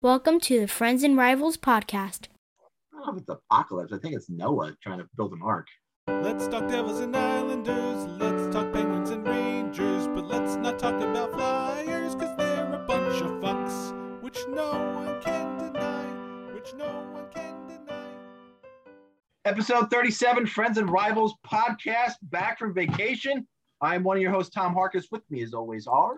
Welcome to the Friends and Rivals podcast. I don't know if it's apocalypse. I think it's Noah trying to build an ark. Let's talk Devils and Islanders. Let's talk Penguins and Rangers. But let's not talk about Flyers, because they're a bunch of fucks, which no one can deny. Which no one can deny. Episode 37, Friends and Rivals podcast, back from vacation. I'm one of your hosts, Tom Harkis. With me, as always, are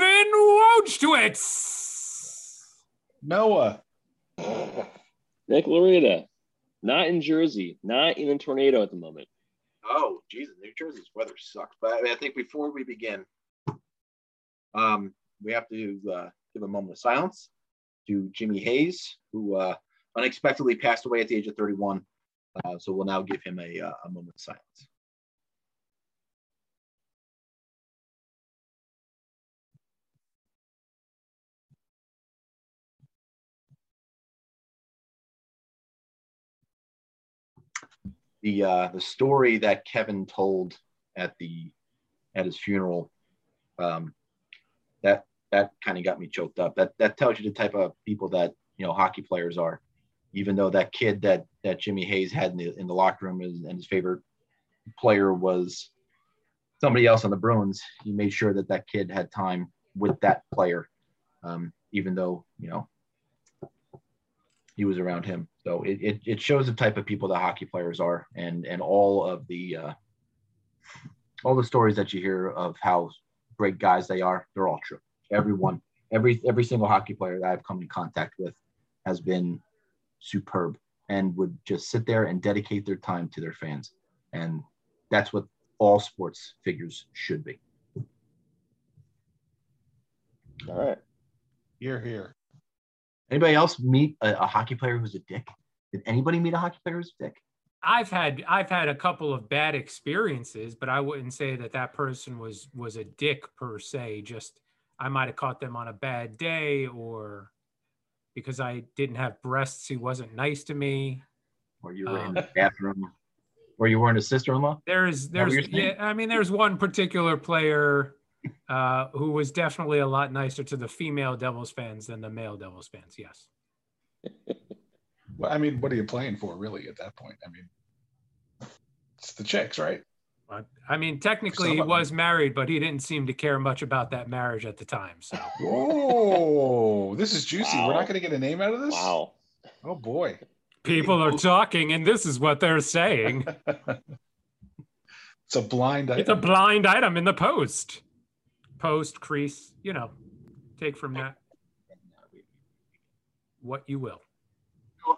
Steven Wojtowicz. Noah. Nick Loretta, not in Jersey, not in a tornado at the moment. Oh, Jesus, New Jersey's weather sucks. But I think before we begin, um, we have to uh, give a moment of silence to Jimmy Hayes, who uh, unexpectedly passed away at the age of 31. Uh, so we'll now give him a, uh, a moment of silence. The uh, the story that Kevin told at the at his funeral, um, that that kind of got me choked up. That that tells you the type of people that you know hockey players are. Even though that kid that that Jimmy Hayes had in the in the locker room is, and his favorite player was somebody else on the Bruins, he made sure that that kid had time with that player, um, even though you know he was around him. So it, it, it shows the type of people that hockey players are, and and all of the uh, all the stories that you hear of how great guys they are, they're all true. Everyone, every every single hockey player that I've come in contact with has been superb and would just sit there and dedicate their time to their fans, and that's what all sports figures should be. All right. You're here. Anybody else meet a, a hockey player who's a dick? Did anybody meet a hockey player who's a dick? I've had I've had a couple of bad experiences, but I wouldn't say that that person was was a dick per se. Just I might have caught them on a bad day, or because I didn't have breasts, he wasn't nice to me. Or you were in Um, the bathroom, or you weren't a sister-in-law? There's there's yeah, I mean there's one particular player uh, who was definitely a lot nicer to the female Devils fans than the male Devils fans. Yes. Well, I mean, what are you playing for, really, at that point? I mean, it's the chicks, right? But, I mean, technically he Some of them. was married, but he didn't seem to care much about that marriage at the time. So Whoa, this is juicy. We're not going to get a name out of this. Wow. Oh boy. people are talking, and this is what they're saying. It's a blind It's a blind item in the post. Post, crease, you know, take from that what you will. So,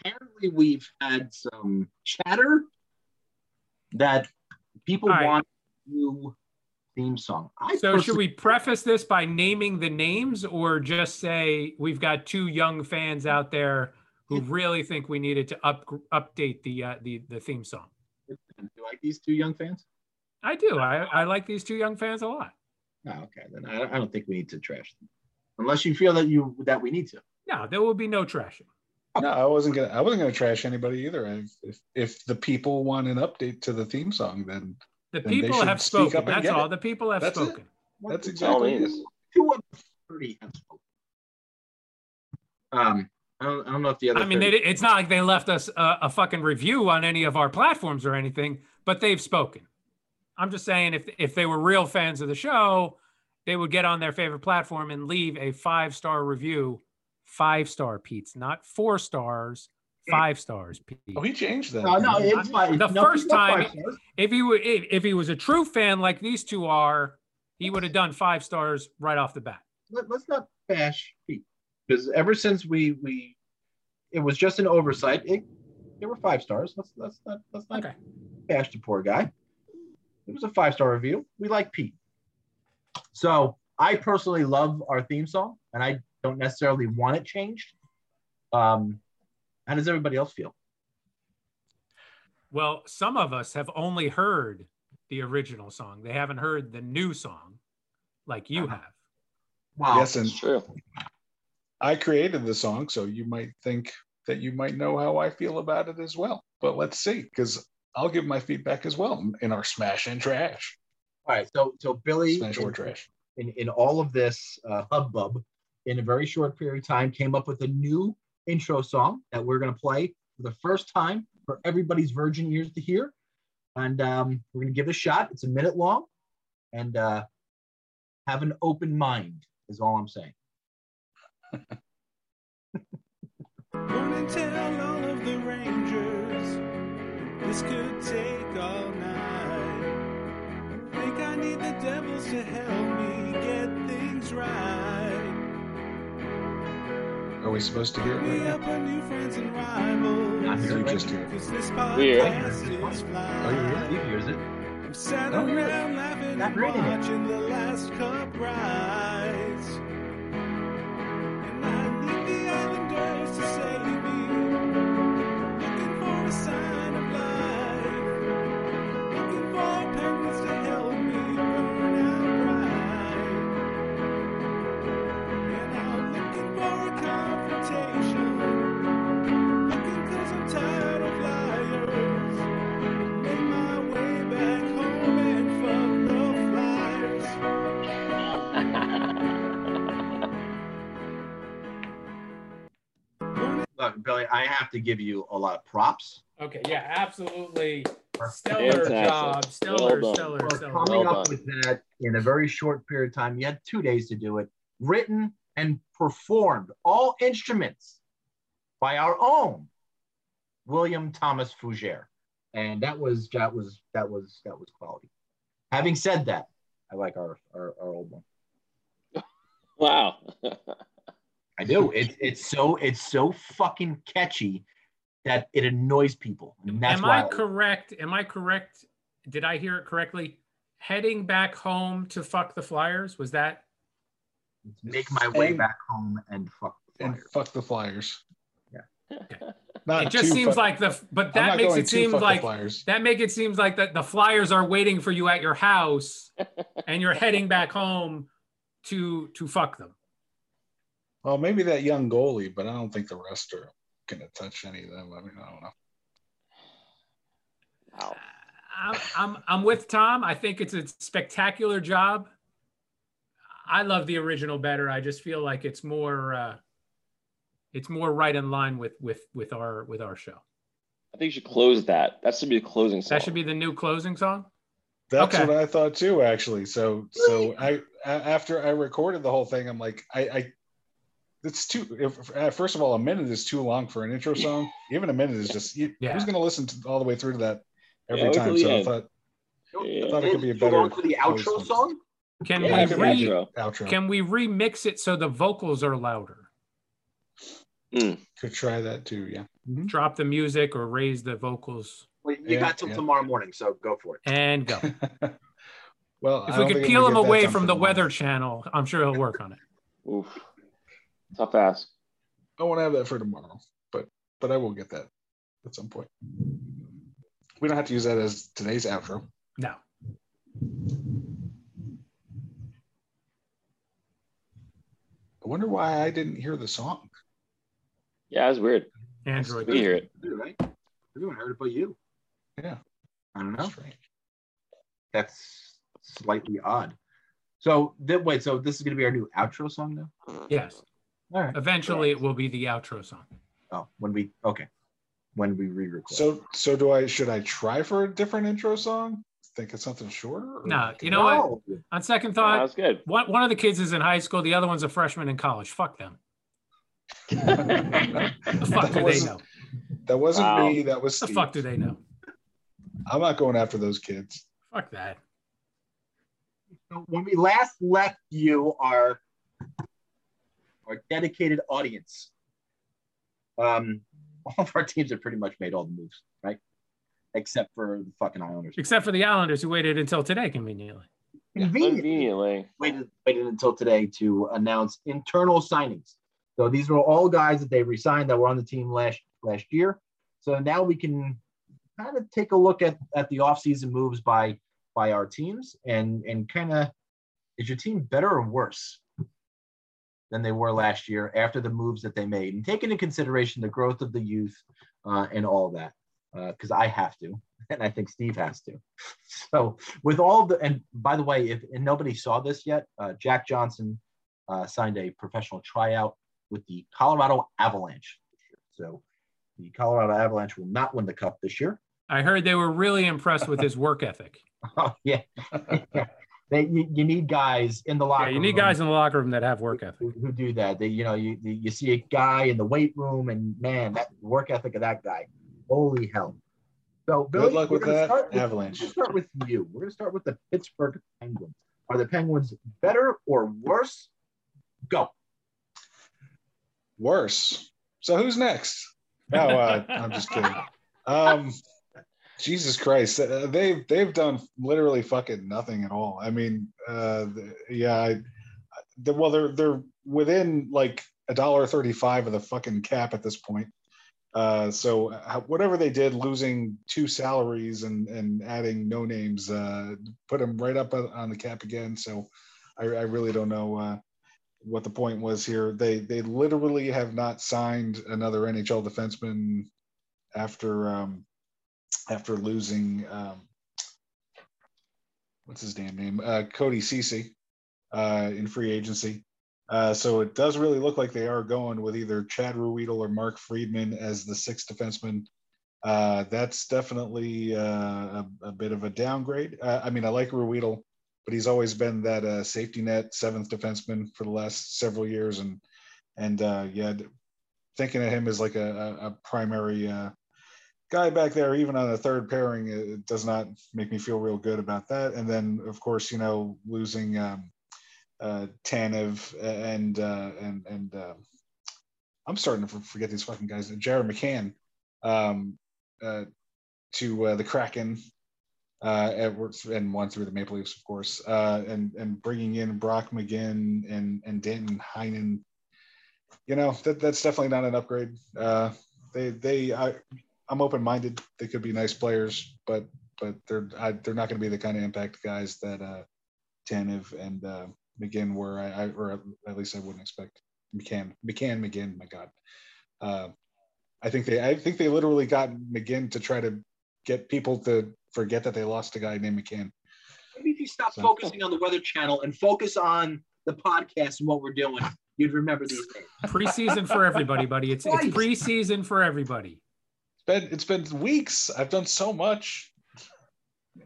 apparently, we've had some chatter that people right. want a new theme song. I So, should we preface this by naming the names or just say we've got two young fans out there who really think we needed to up, update the, uh, the, the theme song? Do you like these two young fans? I do. I, I like these two young fans a lot. Oh, okay, then I, I don't think we need to trash them, unless you feel that you that we need to. No, there will be no trashing. No, I wasn't gonna. I wasn't gonna trash anybody either. If, if if the people want an update to the theme song, then The Then people should have speak spoken. That's all. it. The people have That's it. spoken. that's exactly All it. Two of thirty have spoken. Um, I don't, I don't know if the other. I mean, 30 they, it's not like they left us a, a fucking review on any of our platforms or anything, but they've spoken. I'm just saying, if if they were real fans of the show, they would get on their favorite platform and leave a five star review, five star Pete's, not four stars, five stars Pete. Oh, he changed that. No, no, it's fine. The No, first time- If he would, if, if he was a true fan like these two are, he would have done five stars right off the bat. Let, us not bash Pete because ever since we we, it was just an oversight. It, there were five stars. Let's let's not let's not Okay. bash the poor guy. It was a five star review. We like Pete. So I personally love our theme song, and I don't necessarily want it changed. Um, how does everybody else feel? Well, some of us have only heard the original song. They haven't heard the new song like you Uh-huh. have. Wow. Yes, and It's true. I created the song, so you might think that you might know how I feel about it as well. But let's see, because I'll give my feedback as well in our smash and trash. All right. So so Billy Smash or trash. in, in all of this uh, hubbub, in a very short period of time, came up with a new intro song that we're going to play for the first time for everybody's virgin ears to hear. And um, we're going to give it a shot. It's a minute long. And uh, have an open mind, is all I'm saying. this could take all night. Think I need the Devils to help me get things right. Are we supposed to hear it right now? up our new friends and rivals. Not here, You just hear it. This We hear it. podcast is fly. Oh, yeah, Steve hears it. I'm sat Oh, yeah. around laughing Not and reading it. the last cup rise. And I need the Islanders to save me. Looking for a sign Look, Billy, I have to give you a lot of props Okay, yeah, absolutely. Stellar Fantastic. job. Stellar, Well stellar, for stellar. coming Well up with that in a very short period of time. You had two days to do it. Written and performed all instruments by our own William Thomas Fougere, and that was that was that was that was quality. Having said that, I like our our, our old one. Wow. I do. It's it's so it's so fucking catchy that it annoys people. And that's Am why I correct? Am I correct? Did I hear it correctly? Heading back home to fuck the Flyers? Was that? make my way back home and fuck the And Flyers. fuck the Flyers. Yeah. Not it just seems fuck- like the. But that makes it to seem the like Flyers. that make it seems like that the Flyers are waiting for you at your house, and you're heading back home to to fuck them. Well, maybe that young goalie, but I don't think the rest are gonna touch any of them. I mean, I don't know. Wow. I'm, I'm I'm with Tom. I think it's a spectacular job. I love the original better. I just feel like it's more uh, it's more right in line with with with our with our show. I think you should close that. That should be the closing song. That should be the new closing song. That's Okay. what I thought too, actually. So, so I, after I recorded the whole thing, I'm like, I, I it's too. If, uh, first of all, a minute is too long for an intro song. Even a minute is just. You, Yeah. Who's going to listen to all the way through to that every Yeah, time? the So I thought Yeah. I thought it could be a better long for the outro close song. Can Yeah, we re, outro. outro. can we remix it so the vocals are louder? Could try that too. Yeah. Drop the music or raise the vocals Well, you Yeah, got till yeah. tomorrow morning, so go for it. and go. well, If I we could peel him away from the. Weather Channel, I'm sure he'll work on it. Oof. Tough ass. I want to have that for tomorrow, but but I will get that at some point. We don't have to use that as today's outro. No. I wonder why I didn't hear the song. Yeah, that's weird. Android. We hear it. Dude, right? Everyone heard it but you. Yeah. I don't know. Strange. That's slightly odd. So th- wait, so this is gonna be our new outro song now? Yes. All right. Eventually it will be the outro song. Oh, when we okay, when we re-record. So so do I should I try for a different intro song? Think of something shorter? or- No, you know what? On second Yeah, thought, that's good. one, one of the kids is in high school, the other one's a freshman in college. Fuck them. The fuck that do they know? that wasn't Wow. me. That was The fuck do they know? I'm not going after those kids. Fuck that. So when we last left you, our our dedicated audience, um, all of our teams have pretty much made all the moves, right? Except for the fucking Islanders. Except for the Islanders who waited until today, conveniently. Convenient. Conveniently. waited, waited until today to announce internal signings. So these were all guys that they resigned that were on the team last last year. So now we can kind of take a look at at the offseason moves by by our teams and and kind of is your team better or worse than they were last year after the moves that they made and take into consideration the growth of the youth uh, and all that because I have to and I think Steve has to. So with all the and by the way, if and nobody saw this yet, uh, Jack Johnson uh, signed a professional tryout with the Colorado Avalanche. So the Colorado Avalanche will not win the cup this year. I heard they were really impressed with his work ethic. Oh yeah, they, you, you need guys in the locker. Yeah, you need room guys in the locker room that have work ethic. who, who do that. They, you know, you you see a guy in the weight room, and man, that work ethic of that guy, holy hell. So Billy, Good luck with that, start with- Avalanche. We're gonna start with you. We're gonna start with the Pittsburgh Penguins. Are the Penguins better or worse? Go. Worse. So who's next? Oh, uh, I'm just kidding. Um, Jesus Christ, uh, they've they've done literally fucking nothing at all. I mean, uh, the- yeah, I, the, well, they're they're within like a dollar thirty-five of the fucking cap at this point. Uh, so uh, whatever they did, losing two salaries and and adding no names, uh, put them right up on on the cap again. So I, I really don't know. Uh, what the point was here. They they literally have not signed another NHL defenseman after um, after losing um, what's his damn name uh, Cody Ceci uh, in free agency. Uh, so it does really look like they are going with either Chad Ruhwedel or Mark Friedman as the sixth defenseman. Uh, that's definitely uh, a, a bit of a downgrade. Uh, I mean, I like Ruhwedel but he's always been that uh, safety net seventh defenseman for the last several years, and and uh, yeah, thinking of him as like a, a, a primary uh, guy back there, even on a third pairing, it does not make me feel real good about that. And then of course, you know, losing um, uh, Tanev and uh, and and uh, I'm starting to forget these fucking guys. Jared McCann um, uh, to uh, the Kraken uh, Edwards and one through the Maple Leafs, of course, uh, and and bringing in Brock McGinn and and Danton Heinen. You know that that's definitely not an upgrade. Uh, they they I'm open minded. They could be nice players, but but they're I, they're not going to be the kind of impact guys that uh, Tanev and uh, McGinn were. I, I or at least I wouldn't expect McCann McCann McGinn. My God. Uh, I think they I think they literally got McGinn to try to get people to forget that they lost a guy named McCann. Maybe if you stop So- focusing on the Weather Channel and focus on the podcast and what we're doing, you'd remember these names. Preseason for everybody, buddy. It's it's preseason for everybody. It's been it's been weeks. I've done so much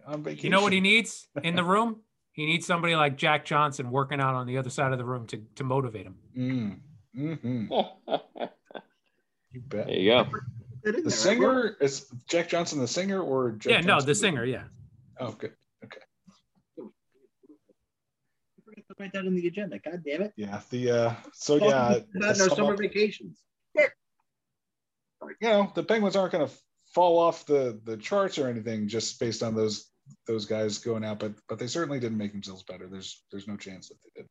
on vacation. You know what he needs in the room? He needs somebody like Jack Johnson working out on the other side of the room to, to motivate him. Mm, hmm You bet. there you go. Put it in The singer is Jack Johnson, the singer, or Jack yeah, no, Johnson the singer, yeah. Oh, good. Okay. I forgot to write that in the agenda. God damn it. Yeah. The uh. So yeah. about to our summer up, vacations. You know the Penguins aren't going to fall off the the charts or anything just based on those those guys going out, but but they certainly didn't make themselves better. There's there's no chance that they did.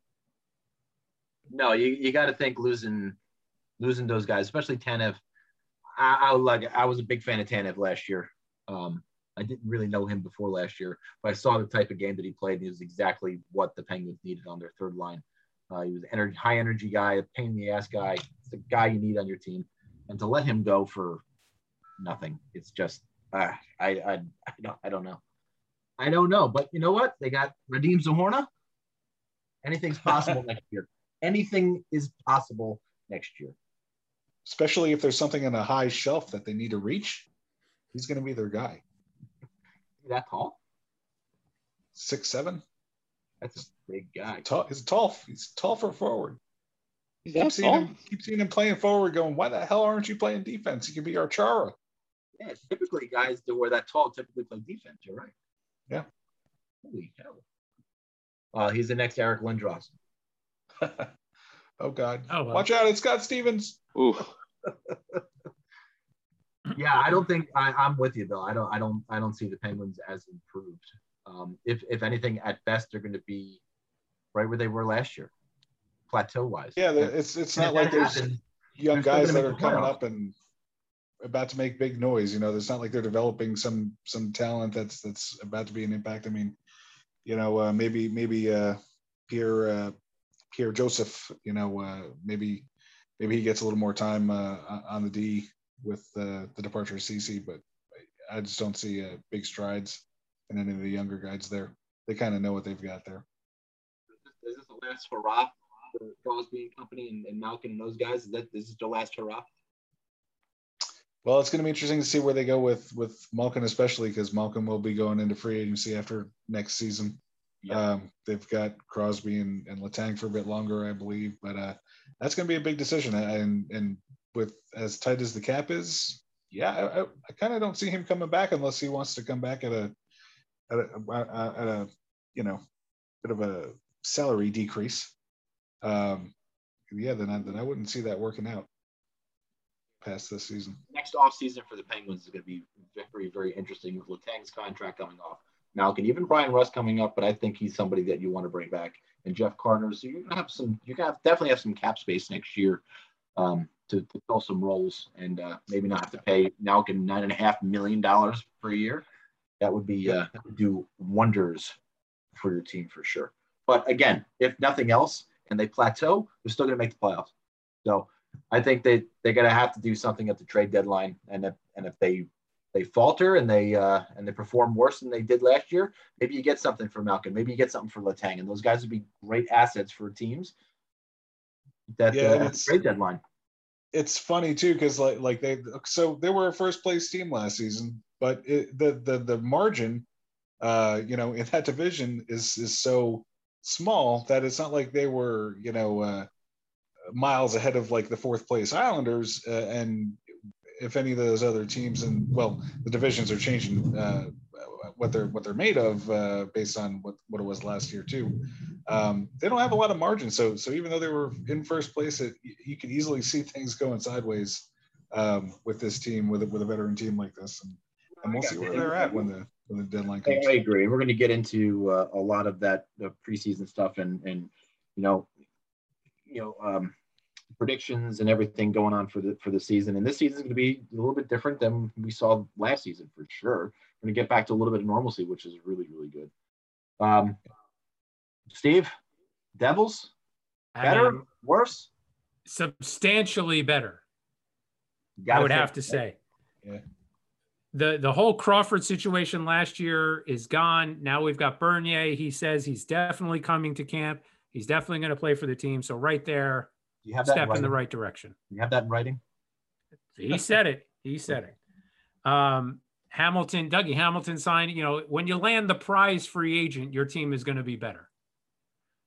No, you, you got to think losing losing those guys, especially Tanev. I, I like I was a big fan of Tanev last year. Um, I didn't really know him before last year, but I saw the type of game that he played. And he was exactly what the Penguins needed on their third line. Uh, he was energy, high energy guy, a pain in the ass guy. It's the guy you need on your team, and to let him go for nothing, it's just uh, I, I I don't I don't know. I don't know, but you know what? They got Radim Zohorna. Anything's possible next year. Anything is possible next year. Especially if there's something on a high shelf that they need to reach, he's going to be their guy. That tall? Six seven. That's a big guy. Tall. He's tall. He's tall for forward. He's Keep that seeing tall? him. Keep seeing him playing forward. Going, why the hell aren't you playing defense? You could be our Chara. Yeah, typically guys that were that tall typically play defense. You're right. Yeah. Holy hell. Uh, he's the next Eric Lindros. oh God. Oh, well. Watch out! It's Scott Stevens. Ooh, Yeah, I don't think I, I'm with you, Bill. I don't, I don't, I don't see the Penguins as improved. Um, if if anything, at best, they're going to be right where they were last year, plateau wise. Yeah, the- it's it's not like there's young guys that are coming up and about to make big noise. You know, it's not like they're developing some some talent that's that's about to be an impact. I mean, you know, uh, maybe maybe uh, Pierre uh, Pierre Joseph. You know, uh, maybe maybe he gets a little more time uh, on the D with uh, the departure of Ceci. But I just don't see uh, big strides in any of the younger guys there. They kind of know what they've got there. Is this the last hurrah for Crosby and company and, and Malkin and those guys? Is that this is the last hurrah? Well, it's going to be interesting to see where they go with with Malkin, especially because Malkin will be going into free agency after next season. Yeah. Um, they've got Crosby and, and Letang for a bit longer, I believe, but uh, that's going to be a big decision. And and with as tight as the cap is, yeah, I, I, I kind of don't see him coming back unless he wants to come back at a at a, at a you know bit of a salary decrease. Um, yeah, then I, then I wouldn't see that working out past this season. Next off season for the Penguins is going to be very very interesting with Letang's contract coming off. Malkin, even Bryan Rust coming up, but I think he's somebody that you want to bring back. And Jeff Carter, so you're gonna have some, you're gonna have, definitely have some cap space next year um, to, to fill some roles, and uh, maybe not have to pay Malkin nine and a half million dollars per year. That would be uh, do wonders for your team for sure. But again, if nothing else, and they plateau, they're still gonna make the playoffs. So I think they they're gonna have to do something at the trade deadline, and if and if they they falter and they uh, and they perform worse than they did last year, maybe you get something for Malkin, maybe you get something for Letang, and those guys would be great assets for teams. That Yeah, uh, at the trade deadline. it's funny too because like like they so they were a first place team last season, but it, the the the margin, uh, you know, in that division is is so small that it's not like they were you know uh, miles ahead of like the fourth place Islanders, uh, and if any of those other teams and well the divisions are changing uh, what they're what they're made of uh, based on what what it was last year too. Um, they don't have a lot of margin, so so even though they were in first place, it, you could easily see things going sideways um, with this team with a, with a veteran team like this, and, and we'll see where they're at when the when the deadline I, comes. I agree. We're going to get into uh, a lot of that the preseason stuff and and you know you know um, predictions and everything going on for the for the season. And this season is going to be a little bit different than we saw last season for sure. We're going to get back to a little bit of normalcy, which is really really good. Um, Steve, Devils I better, mean, worse? substantially better. I Gotta would have to say. Yeah. The the whole Crawford situation last year is gone. Now we've got Bernier. He says he's definitely coming to camp. He's definitely going to play for the team. So right there, You have step in the right direction. You have that in writing. He said it. He said it. Um, Hamilton, Dougie Hamilton signed. You know, when you land the prize free agent, your team is going to be better.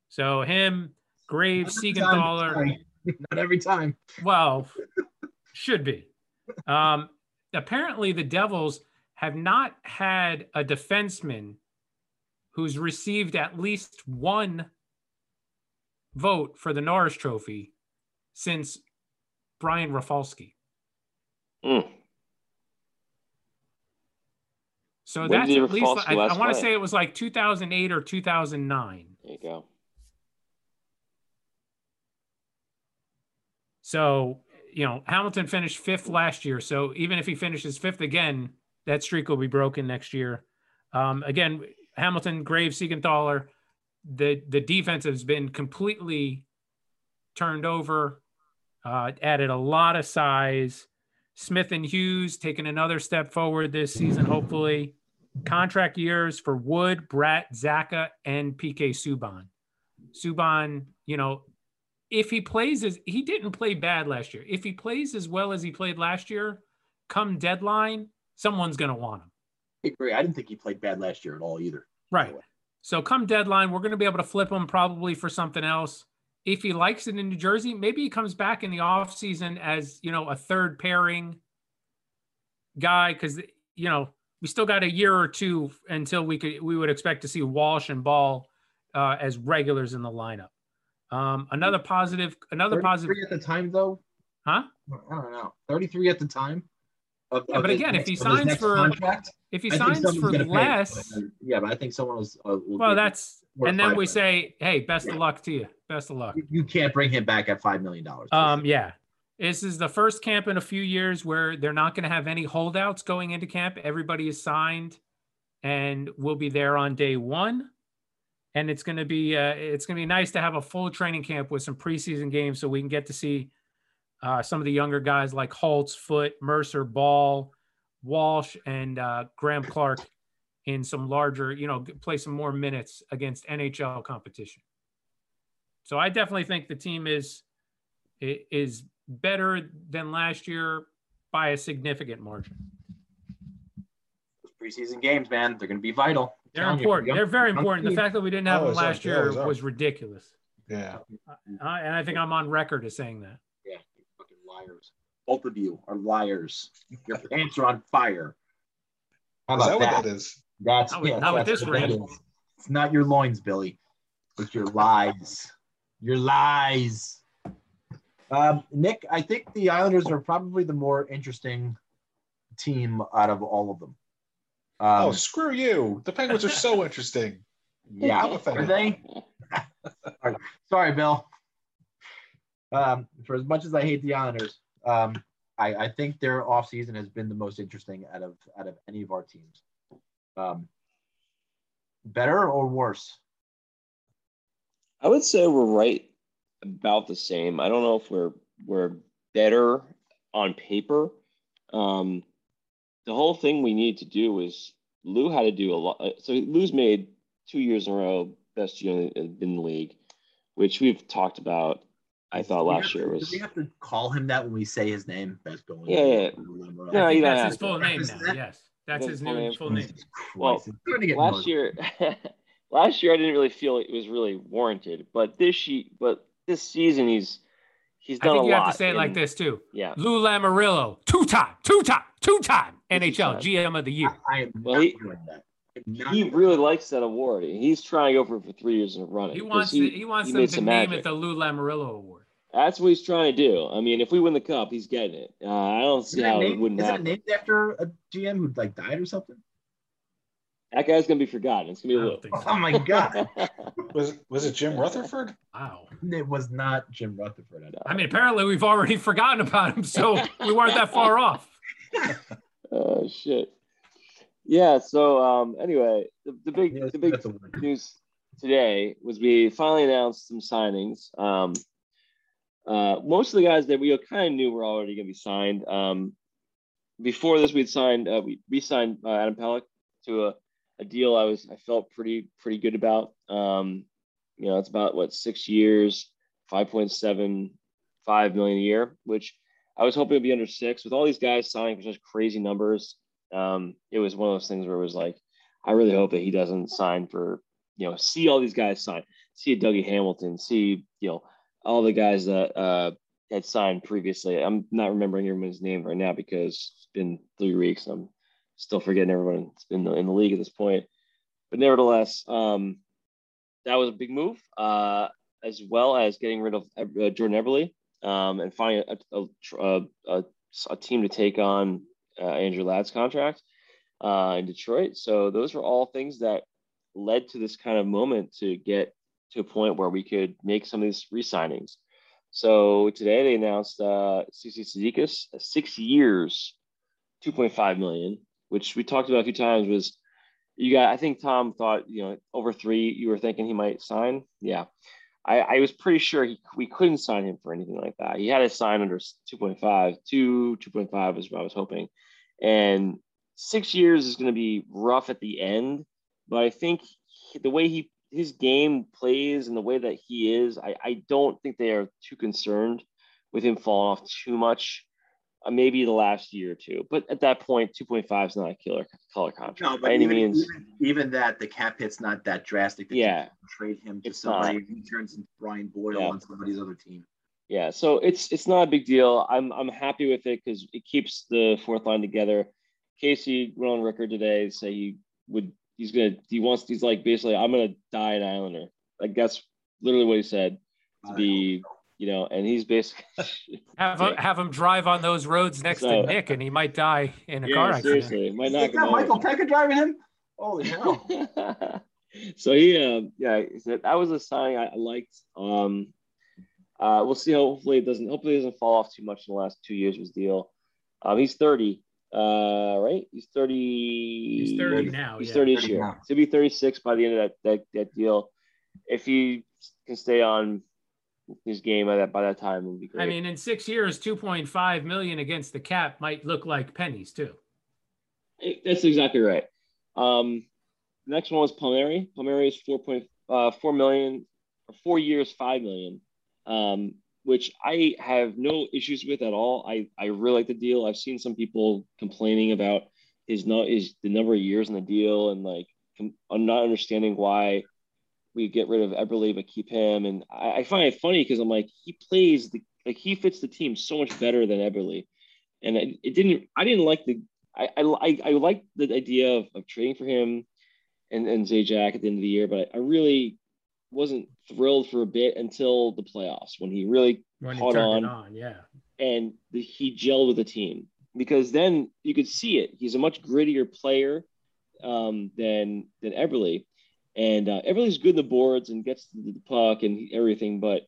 So him, Graves, Not every time, Siegenthaler. Not every time. Well, should be. Um, apparently, the Devils have not had a defenseman who's received at least one vote for the Norris Trophy since Brian Rafalski. Mm. So When that's at least, Rafalski I, want to say it was like 2008 or 2009. There you go. So, you know, Hamilton finished fifth last year. So even if he finishes fifth again, that streak will be broken next year. Um, again, Hamilton, Graves, Siegenthaler, the the defense has been completely turned over. Uh, added a lot of size. Smith and Hughes taking another step forward this season, hopefully. Contract years for Wood, Bratt, Zacha, and PK Subban. Subban, you know, if he plays as he didn't play bad last year. If he plays as well as he played last year, come deadline, someone's going to want him. I agree. I didn't think he played bad last year at all either. Right. So come deadline, we're going to be able to flip him probably for something else. If he likes it in New Jersey, maybe he comes back in the offseason as, you know, a third pairing guy cuz you know, we still got a year or two until we could we would expect to see Walsh and Bahl uh, as regulars in the lineup. Um, another positive, another positive, 33 at the time, though. huh? I don't know. 33 at the time. Of, Yeah, of but again, if he signs for- contract, If he I signs for gonna pay less, yeah, but I think someone was. Uh, well, that's and then we million. say, hey, best of luck to you, best of luck. You- you can't bring him back at five million dollars. Um, yeah, this is the first camp in a few years where they're not going to have any holdouts going into camp. Everybody is signed, and will be there on day one. And it's going to be uh, it's going to be nice to have a full training camp with some preseason games, so we can get to see uh, some of the younger guys like Holtz, Foote, Mercer, Bahl, Walsh and uh, Graeme Clarke in some larger, you know, play some more minutes against NHL competition. So I definitely think the team is is better than last year by a significant margin. Those preseason games, man, they're going to be vital. I'm They're telling you, important. young- They're very young important. The fact that we didn't have them last They year always are. was ridiculous. Yeah. Uh, and I think I'm on record as saying that. Yeah, you fucking liars. Both of you are liars. Your pants are on fire. How Is about that that? what that is? That's Not with- yeah, not with this what is. It's not your loins, Billy. It's your lies. Your lies. Um, Nick, I think the Islanders are probably the more interesting team out of all of them. Um, oh, screw you. The Penguins are so interesting. yeah, I'm offended. are they? Sorry, Bill. Um, for as much as I hate the Islanders, um, I, I think their offseason has been the most interesting out of out of any of our teams. Um, better or worse? I would say we're right about the same. I don't know if we're we're better on paper. Um, the whole thing we need to do is Lou had to do a lot. Uh, so Lou's made two years in a row best unit in the league, which we've talked about. I thought we last have year to- was Do we have to call him that when we say his name? Best goalie. Yeah, yeah. No, No, you that's have his to. full name now. that- Yes, that's That's his full new name. full name. Well, Christ. It's starting to get last murky. year. last year, I didn't really feel it was really warranted, but this she, but this season, he's he's I think a you lot. have to say it like this too. Yeah. Lou Lamoriello, two time, two time, two time NHL GM of the year. I am Well, not he- doing that. Not he really likes that award. He's trying to go for it for three years in a running. He wants to, he wants he them to name magic. it the Lou Lamoriello Award. That's what he's trying to do. I mean, if we win the cup, he's getting it. Uh, I don't see Isn't it how it wouldn't isn't it named after a GM who like died or something? That guy's gonna be forgotten. It's gonna be a little. think so. Oh my god! Was was it Jim Rutherford? Wow. it was not Jim Rutherford. I I mean, apparently we've already forgotten about him, so we weren't that far off. oh shit. Yeah. So um, anyway, the, the big Yes, the big that's a word. news today was we finally announced some signings. Um, uh, most of the guys that we kind of knew were already going to be signed. Um, before this, we'd signed uh, we we signed uh, Adam Pelech to a, a deal I was I felt pretty pretty good about. Um, you know, it's about what six years, five point seven five million a year, which I was hoping it'd be under six. With all these guys signing for such crazy numbers, um, it was one of those things where it was like, I really hope that he doesn't sign for you know, see all these guys sign, see a Dougie Hamilton, see, you know, all the guys that uh, had signed previously. I'm not remembering everyone's name right now because it's been three weeks. I'm still forgetting everyone that's been in the league at this point. But nevertheless, um, that was a big move, uh, as well as getting rid of uh, Jordan Eberle um, and finding a, a, a, a team to take on uh, Andrew Ladd's contract uh, in Detroit. So those were all things that led to this kind of moment to get to a point where we could make some of these re-signings. So today they announced uh, Casey Cizikas, six years, 2.5 million, which we talked about a few times was you got, I think Tom thought, you know, over three, you were thinking he might sign. Yeah. I, I was pretty sure he, we couldn't sign him for anything like that. He had to sign under 2.5, 2, 2.5 is what I was hoping. And six years is going to be rough at the end but I think the way he his game plays and the way that he is, I, I don't think they are too concerned with him falling off too much. Uh, maybe the last year or two, but at that point, two point five is not a killer color contract No, by but any even, means. even, even that, the cap hit's not that drastic. that Yeah. trade him to somebody. He turns into Brian Boyle Yeah. on somebody's other team. Yeah, so it's it's not a big deal. I'm I'm happy with it because it keeps the fourth line together. Casey went on record today say he would he's gonna he wants he's like basically I'm gonna die an Islander. Like that's literally what he said to be you know, and he's basically Have him, have him drive on those roads next So- to Nick, and he might die in a yeah, car accident. seriously, might Is knock him that Michael over. Pekka driving him? Holy hell! so he, um, yeah, he said that was a signing I I liked. Um, uh, we'll see. Hopefully, it doesn't. Hopefully, it doesn't fall off too much in the last two years of his deal. Um, he's thirty, uh, right? He's thirty. He's 30 now. He's yeah. thirty this year. So he'll be thirty-six by the end of that that, that deal. If he can stay on his game by that by that time, would be great. I mean, in six years, 2.5 million against the cap might look like pennies too. It- That's exactly right. Um, the next one was Palmieri. Palmieri is four point uh, four million, or four years, five million, um, which I have no issues with at all. I, I really like the deal. I've seen some people complaining about his no is the number of years in the deal and like I'm not understanding why we get rid of Eberle but keep him. And I, I find it funny because I'm like he plays the like he fits the team so much better than Eberle, and it, it didn't. I didn't like the I I I, like the idea of, of trading for him and and Zajac at the end of the year, but I really wasn't thrilled for a bit until the playoffs when he really When Caught turned on. on, yeah. and the, he gelled with the team because then you could see it. He's a much grittier player um, than than Eberle, and uh, Eberle's good in the boards and gets the, the puck and everything, but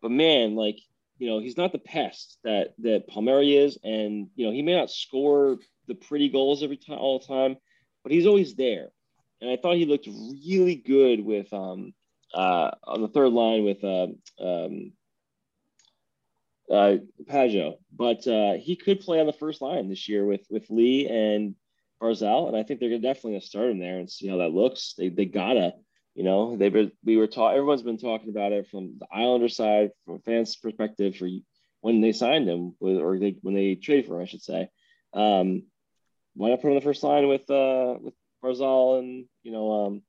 but man, like you know, he's not the pest that that Palmieri is, and you know, he may not score the pretty goals every time all the time, but he's always there. And I thought he looked really good with um uh on the third line with uh, um uh Pageau, but uh he could play on the first line this year with with Lee and Barzal, and I think they're definitely gonna start him there and see how that looks. They they gotta, you know, they've been we were taught everyone's been talking about it from the Islander side, from fans' perspective, for when they signed him, with, or they when they traded for him, I should say. Um, why not put him on the first line with uh with Barzal and you know um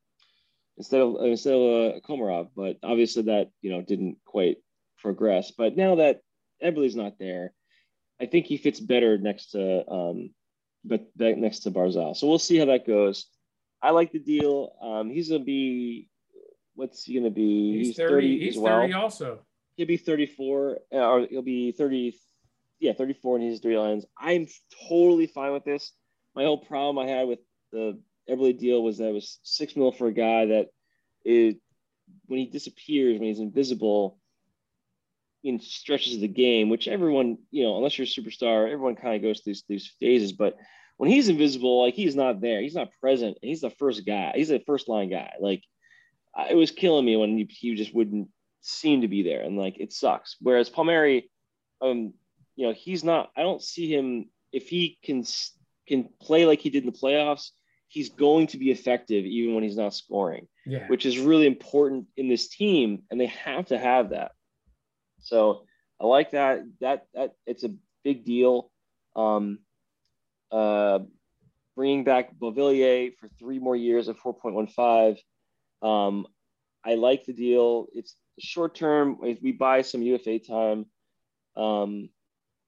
instead of instead of uh, Komarov, but obviously that you know didn't quite progress. But now that Eberle's not there, I think he fits better next to um, but back next to Barzal. So we'll see how that goes. I like the deal. Um, he's gonna be what's he gonna be? He's, 30, he's as well. 30 also. He'll be 34, uh, or he'll be 30. Yeah, 34, and he's three lines. I'm totally fine with this. My whole problem I had with the Eberle deal was that it was six mil for a guy that is when he disappears, when he's invisible, in stretches of the game, which everyone, you know, unless you're a superstar, everyone kind of goes through these, these phases. But when he's invisible, like he's not there, he's not present, and he's the first guy, he's the first line guy. Like it was killing me when he, he just wouldn't seem to be there, and like it sucks. Whereas Palmieri, um, you know, he's not. I don't see him if he can can play like he did in the playoffs. He's going to be effective even when he's not scoring Yeah. which is really important in this team, and they have to have that. So I like that. That that it's a big deal. Um, uh, bringing back Beauvillier for three more years at four point one five. Um, I like the deal. It's short term. If we buy some UFA time, um,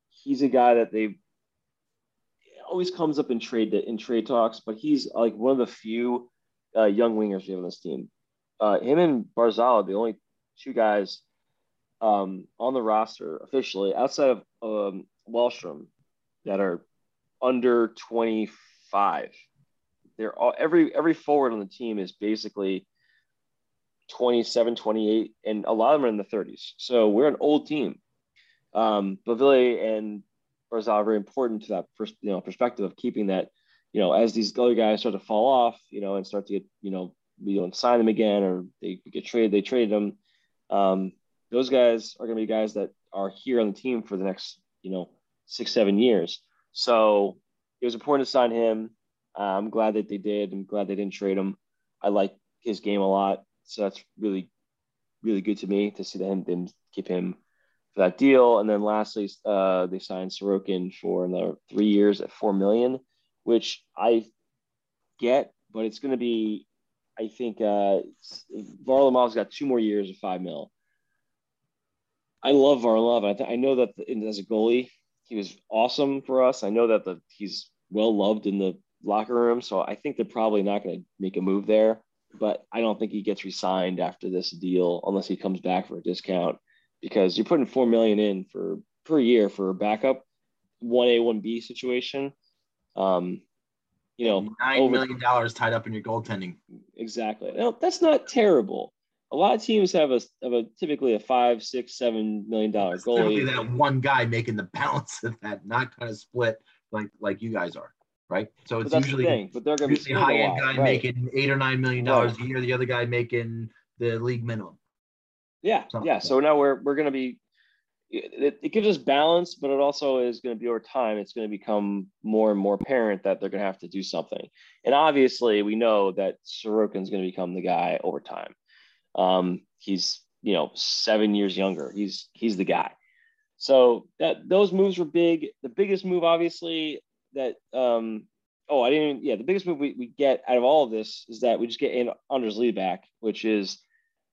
he's a guy that they always comes up in trade in trade talks, but he's like one of the few uh, young wingers we have on this team. Uh, him and Barzal are the only two guys um, on the roster officially outside of um, Wahlstrom that are under 25. They're all every every forward on the team is basically 27, 28, and a lot of them are in the 30s. So we're an old team. Um, Baville and Barzal are very important to that pers- you know perspective of keeping that you know, as these other guys start to fall off, you know, and start to get, you know, we don't sign them again or they get traded, they trade them. Um, those guys are going to be guys that are here on the team for the next, you know, six, seven years. So it was important to sign him. Uh, I'm glad that they did. I'm glad they didn't trade him. I like his game a lot. So that's really, really good to me to see them, them keep him for that deal. And then lastly, uh, they signed Sorokin for another three years at four million which I get, but it's going to be, I think, uh, Varlamov's got two more years of five mil. I love Varlamov. I, th- I know that the, as a goalie, he was awesome for us. I know that the, he's well loved in the locker room, so I think they're probably not going to make a move there. But I don't think he gets re-signed after this deal unless he comes back for a discount because you're putting four million in for per year for a backup one A one B situation. Um, you know, Nine over- million dollars tied up in your goaltending. exactly. Now, that's not terrible. A lot of teams have a, have a typically a five, six, seven million dollar goalie. that one guy making the balance of that, not kind of split like like you guys are, right? So it's usually the thing. But they're going to be high end guy right. making eight or nine million dollars Right. a year, the other guy making the league minimum. Yeah, something yeah. like So now we're we're going to be it, it gives us balance, but it also is going to be over time. It's going to become more and more apparent that they're going to have to do something. And obviously, we know that Sorokin's going to become the guy over time. Um, he's you know seven years younger. He's he's the guy. So that those moves were big. The biggest move, obviously, that um, oh I didn't yeah the biggest move we, we get out of all of this is that we just get Anders Lee back, which is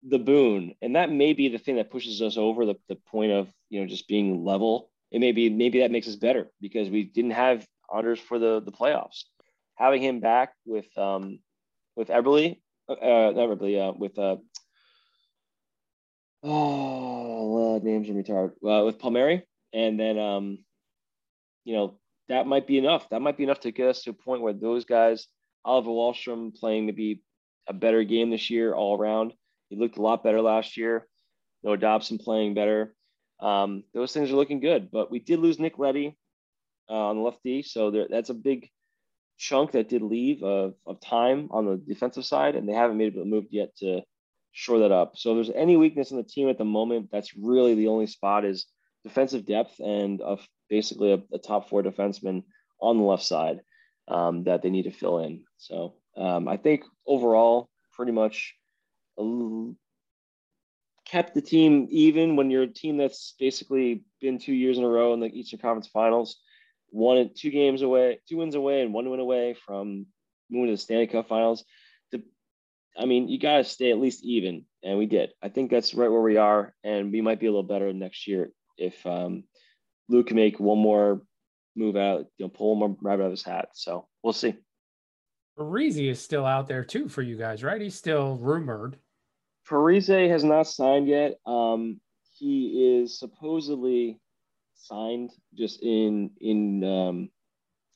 the boon, and that may be the thing that pushes us over the, the point of you know just being level. It may be maybe that makes us better because we didn't have Anders for the the playoffs. Having him back with um with Eberle, uh, not Eberle, uh, with uh oh names are retarded uh, with Palmieri, and then um you know that might be enough. That might be enough to get us to a point where those guys, Oliver Wahlstrom playing maybe a better game this year all around he looked a lot better last year. Noah Dobson playing better. Um, those things are looking good, but we did lose Nick Leddy uh, on the left D, so there, that's a big chunk that did leave of, of time on the defensive side, and they haven't made a move yet to shore that up. So if there's any weakness in the team at the moment, that's really the only spot is defensive depth and basically a, a, top four defenseman on the left side um, that they need to fill in. So um, I think overall, pretty much kept the team even when you're a team that's basically been two years in a row in the Eastern Conference Finals, one two games away, two wins away, and one win away from moving to the Stanley Cup Finals. I mean, you got to stay at least even, and we did. I think that's right where we are, and we might be a little better next year if um, Luke can make one more move out, you know, pull one more rabbit out of his hat. So we'll see. Parise is still out there too for you guys, right? He's still rumored. Parise has not signed yet. Um, he is supposedly signed just in in um,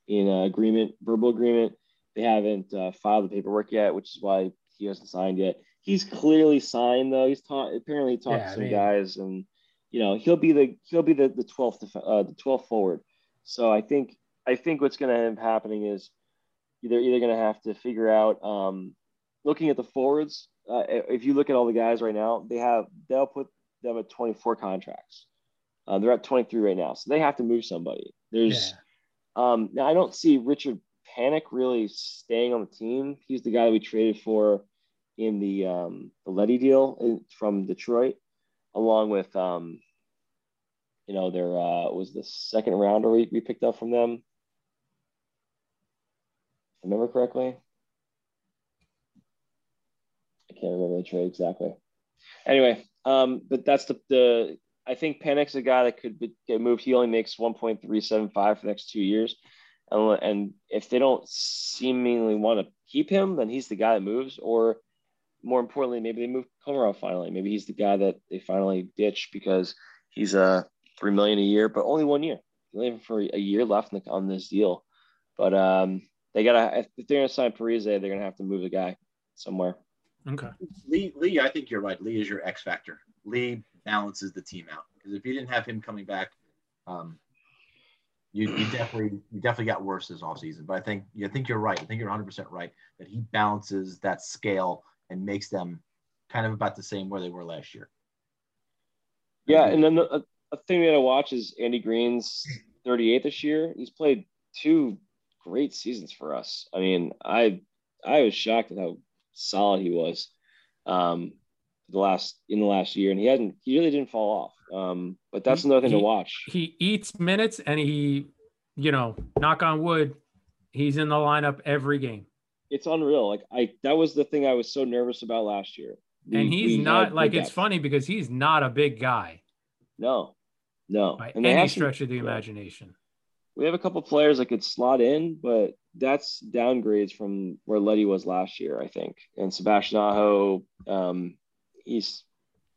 in agreement, verbal agreement. They haven't uh, filed the paperwork yet, which is why he hasn't signed yet. He's clearly signed though. He's taught apparently talked yeah, to some I mean, guys, and you know he'll be the he'll be the the twelfth uh, the twelfth forward. So I think I think what's going to end up happening is they're either going to have to figure out um, looking at the forwards uh, if you look at all the guys right now, they have they'll put them at 24 contracts. Uh, they're at 23 right now, so they have to move somebody. There's yeah. um, now I don't see Richard Panik really staying on the team. He's the guy that we traded for in the um, the Leddy deal in, from Detroit, along with um, you know there uh, was the second rounder we, we picked up from them. Remember correctly. I can't remember the trade exactly. Anyway, um, but that's the, the I think Panik's a guy that could be, get moved. He only makes 1.375 for the next two years. And, and if they don't seemingly want to keep him, then he's the guy that moves. Or more importantly, maybe they move Komarov finally. Maybe he's the guy that they finally ditch because he's a uh, three million a year, but only one year. Only for a year left on this deal. But um, they gotta if they're gonna sign Parise, they're gonna have to move the guy somewhere. Okay. Lee, Lee, I think you're right. Lee is your X factor. Lee balances the team out because if you didn't have him coming back, um, you, you definitely you definitely got worse this offseason. But I think yeah, I think you're right. I think you're 100 percent right that he balances that scale and makes them kind of about the same where they were last year. Yeah, and then the, a, a thing that I watch is Andy Greene's 38 this year. He's played two great seasons for us. I mean, I I was shocked at how solid he was um, the last in the last year, and he hadn't he really didn't fall off. Um, but that's he, another thing he, to watch. He eats minutes, and he, you know, knock on wood, he's in the lineup every game. It's unreal. Like I, that was the thing I was so nervous about last year. We, and he's not like it's funny because he's not a big guy. No, no, by and any stretch of the imagination. We have a couple players that could slot in, but that's downgrades from where Leddy was last year, I think. And Sebastian Aho, um, he's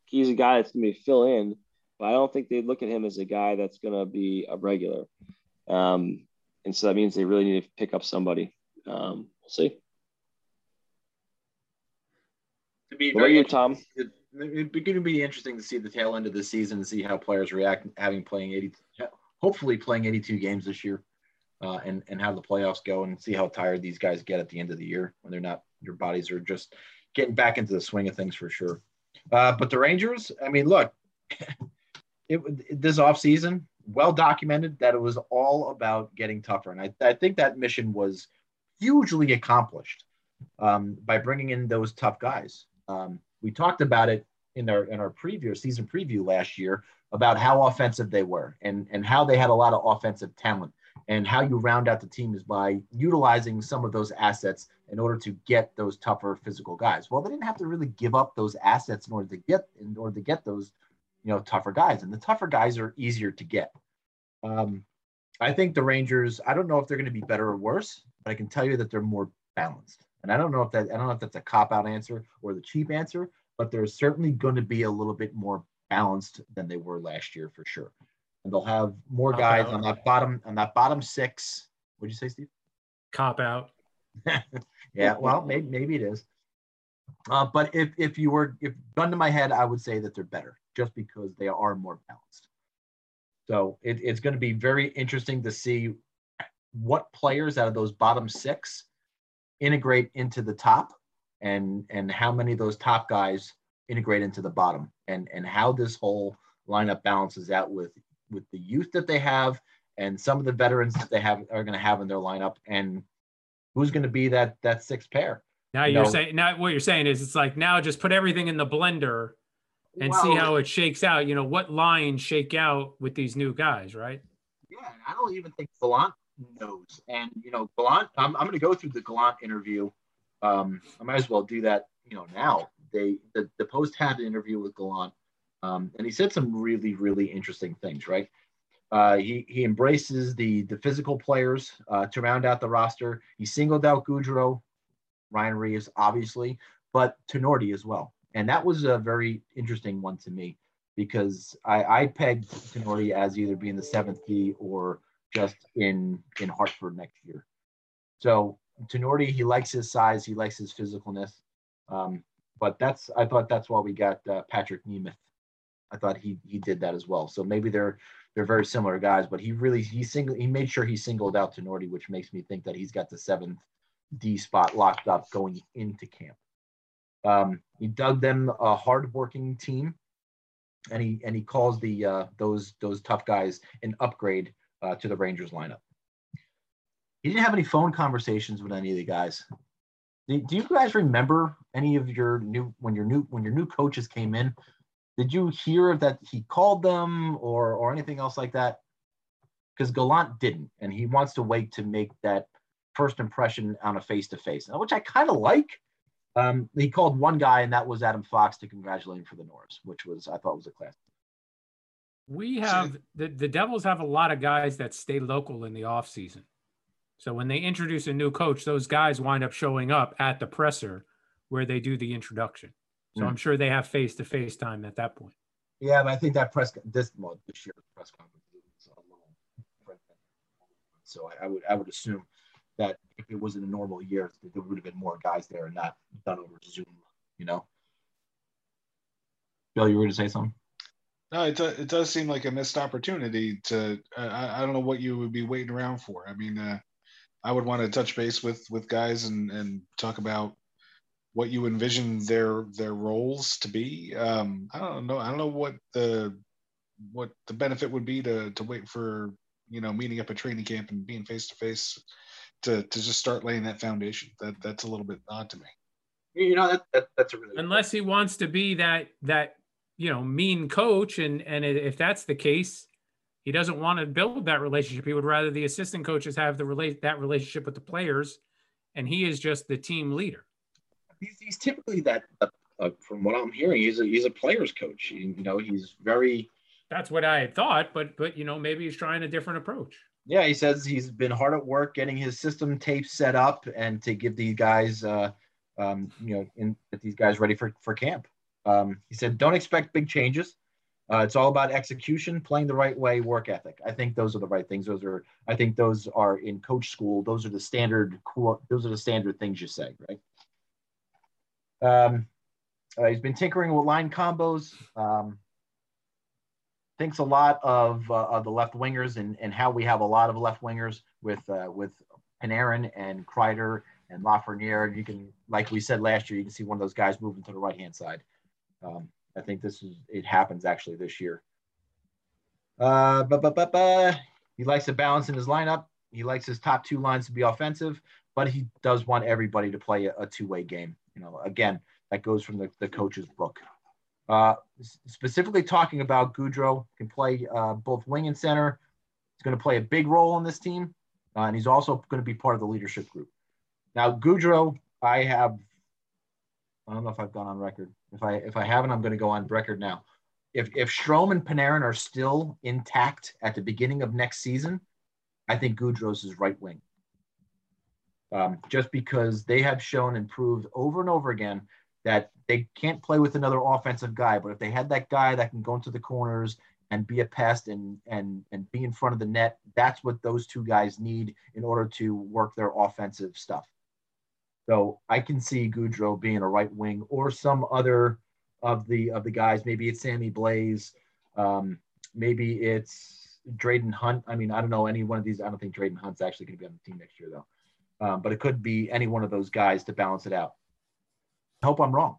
he's a guy that's gonna be fill in, but I don't think they look at him as a guy that's gonna be a regular. Um, and so that means they really need to pick up somebody. Um, we'll see. To be very you, Tom. It'd be going to be interesting to see the tail end of the season and see how players react, having playing 80, hopefully playing 82 games this year uh, and and how the playoffs go and see how tired these guys get at the end of the year when they're not your bodies are just getting back into the swing of things for sure. Uh, but the Rangers, I mean, look, it, this offseason, well documented that it was all about getting tougher. And I, I think that mission was hugely accomplished um, by bringing in those tough guys. Um, we talked about it in our in our preview season preview last year about how offensive they were and and how they had a lot of offensive talent and how you round out the team is by utilizing some of those assets in order to get those tougher physical guys. Well, they didn't have to really give up those assets in order to get in order to get those you know tougher guys, and the tougher guys are easier to get. Um, I think the Rangers. I don't know if they're going to be better or worse, but I can tell you that they're more balanced. And I don't know if that I don't know if that's a cop out answer or the cheap answer, but they're certainly going to be a little bit more balanced than they were last year for sure. And they'll have more Cop guys out. on that bottom on that bottom six. What'd you say, Steve? Cop out. yeah, well, maybe maybe it is. Uh, but if if you were if gun to my head, I would say that they're better just because they are more balanced. So it, it's going to be very interesting to see what players out of those bottom six integrate into the top, and and how many of those top guys integrate into the bottom, and and how this whole lineup balances out with with the youth that they have and some of the veterans that they have are going to have in their lineup, and who's going to be that that sixth pair. Now You you're saying now what you're saying is it's like now just put everything in the blender and see how it shakes out. You know what lines shake out with these new guys, right? Yeah, I don't even think Gallant knows. And you know, Gallant, I'm, I'm going to go through the Gallant interview. Um, I might as well do that. You know, now they the, the Post had an interview with Gallant, um, and he said some really really interesting things. Right, uh, he he embraces the the physical players uh, to round out the roster. He singled out Goodrow, Ryan Reaves, obviously, but Tinordi as well. And that was a very interesting one to me because I, I pegged Tinordi as either being the seventh D or just in in Hartford next year. So Tinordi, he likes his size, he likes his physicalness. Um, but that's I thought that's why we got uh, Patrik Nemeth. I thought he he did that as well. So maybe they're they're very similar guys, but he really he single he made sure he singled out Tinordi, which makes me think that he's got the seventh D spot locked up going into camp. Um, he dug them a hardworking team, and he and he calls the uh, those those tough guys an upgrade uh, to the Rangers lineup. He didn't have any phone conversations with any of the guys. Do, you guys remember any of your new when your new when your new coaches came in? Did you hear that he called them or or anything else like that? Because Gallant didn't, and he wants to wait to make that first impression on a face to face, which I kind of like. Um, he called one guy, and that was Adam Fox to congratulate him for the Norris, which was I thought was a class. We have the, the Devils have a lot of guys that stay local in the off season. So when they introduce a new coach, those guys wind up showing up at the presser where they do the introduction. So Mm. I'm sure they have face to face time at that point. Yeah, but I think that press this well, this year's press conference was a little different. So I, I would I would assume that if it was in a normal year, there would have been more guys there and not done over Zoom. You know, Bill, you were going to say something? No, it, do- it does seem like a missed opportunity to. Uh, I, I don't know what you would be waiting around for. I mean, uh, I would want to touch base with with guys and and talk about what you envision their their roles to be. Um, I don't know. I don't know what the what the benefit would be to to wait for you know meeting up at training camp and being face to face to to just start laying that foundation. That that's a little bit odd to me. You know that, that that's a really Unless he wants to be that that you know mean coach, and and if that's the case, he doesn't want to build that relationship. He would rather the assistant coaches have the relate that relationship with the players, and he is just the team leader. he's, he's typically that. Uh, uh, from what I'm hearing, he's a he's a players coach. You, you know, he's very That's what I had thought, but but you know maybe he's trying a different approach. Yeah, he says he's been hard at work getting his system tape set up and to give these guys, uh, um, you know, in, get these guys ready for for camp. Um, he said, don't expect big changes. Uh, it's all about execution, playing the right way, work ethic. I think those are the right things. Those are, I think those are in coach school. Those are the standard. Those are the standard things you say, right? Um, uh, he's been tinkering with line combos. Um, thinks a lot of, uh, of the left wingers and, and how we have a lot of left wingers with uh, with Panarin and Kreider and Lafreniere. You can, like we said last year, you can see one of those guys moving to the right hand side. Um, I think this is it happens actually this year. Uh, but, but, but, but he likes to balance in his lineup. He likes his top two lines to be offensive, but he does want everybody to play a, a two-way game. You know, again, that goes from the, the coach's book. Uh, specifically talking about Goodrow, can play uh, both wing and center. He's going to play a big role on this team, uh, and he's also going to be part of the leadership group. Now, Goodrow, I have, I don't know if I've gone on record. If I if I haven't, I'm going to go on record now. If if Strome and Panarin are still intact at the beginning of next season, I think Goodrow's is right wing. Um, just because they have shown and proved over and over again that they can't play with another offensive guy, but if they had that guy that can go into the corners and be a pest and and and be in front of the net, that's what those two guys need in order to work their offensive stuff. So I can see Goodrow being a right wing or some other of the of the guys. Maybe it's Sammy Blais. Um, maybe it's Dryden Hunt. I mean, I don't know any one of these. I don't think Dryden Hunt's actually going to be on the team next year though. Um, but it could be any one of those guys to balance it out. I hope I'm wrong,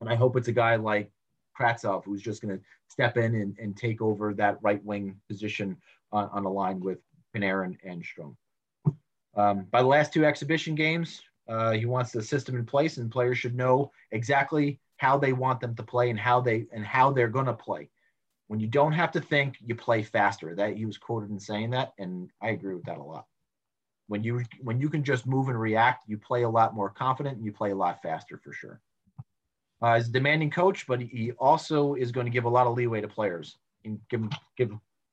and I hope it's a guy like Kravtsov who's just going to step in and, and take over that right wing position on, on a line with Panarin and Strome. Um, by the last two exhibition games, uh, he wants the system in place, and players should know exactly how they want them to play and how they and how they're going to play. When you don't have to think, you play faster. That he was quoted in saying that, and I agree with that a lot. When you when you can just move and react, you play a lot more confident and you play a lot faster for sure. Uh, he's a demanding coach, but he also is going to give a lot of leeway to players and give give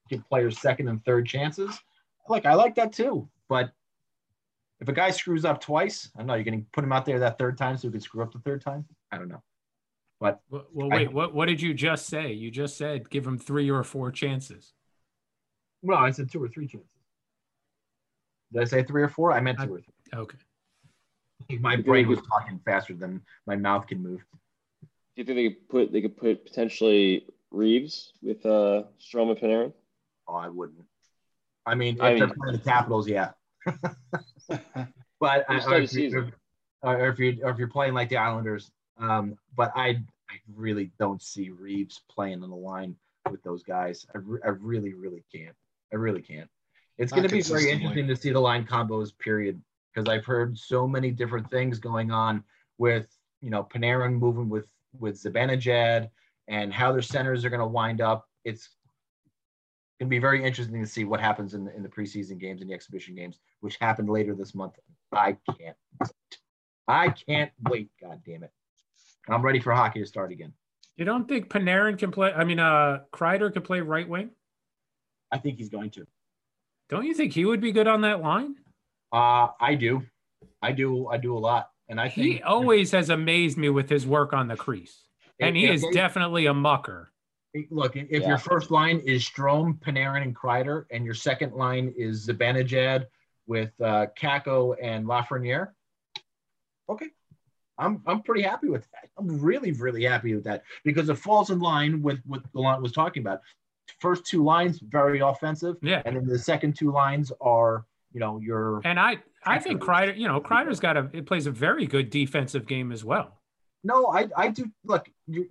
give players second and third chances. Like I like that too, but if a guy screws up twice, I don't know you're going to put him out there that third time so he could screw up the third time. I don't know, but Well, well, wait, what, what did you just say? You just said give him three or four chances. well, I said two or three chances. Did I say three or four? I meant two or three. Okay. My brain was talking faster than my mouth can move. Do you think they could put they could put potentially Reaves with uh Strome and Panarin? Oh, I wouldn't. I mean, if I they're mean- playing the Capitals, yeah. but I, or, if you, season. or if you or if you're playing like the Islanders, um, but I I really don't see Reaves playing on the line with those guys. I, re- I really really can't. I really can't. It's going to be very interesting to see the line combos. Period, because I've heard so many different things going on with you know Panarin moving with with Zibanejad and how their centers are going to wind up. It's going to be very interesting to see what happens in the, in the preseason games and the exhibition games, which happened later this month. I can't. I can't wait. God damn it. I'm ready for hockey to start again. You don't think Panarin can play? I mean, uh, Kreider can play right wing. I think he's going to. Don't you think he would be good on that line? Uh, I do. I do. I do a lot. And I think He always has amazed me with his work on the crease, and he is definitely a mucker. Look, if Yeah. your first line is Strome, Panarin, and Kreider, and your second line is Zibanejad with uh, Kakko and Lafreniere, okay, I'm I'm pretty happy with that. I'm really really happy with that because it falls in line with what Gallant was talking about. First two lines very offensive, Yeah, and then the second two lines are you know your and I I think. Kreider, you know, Kreider's got a it plays a very good defensive game as well. No, I, I do. Look, you,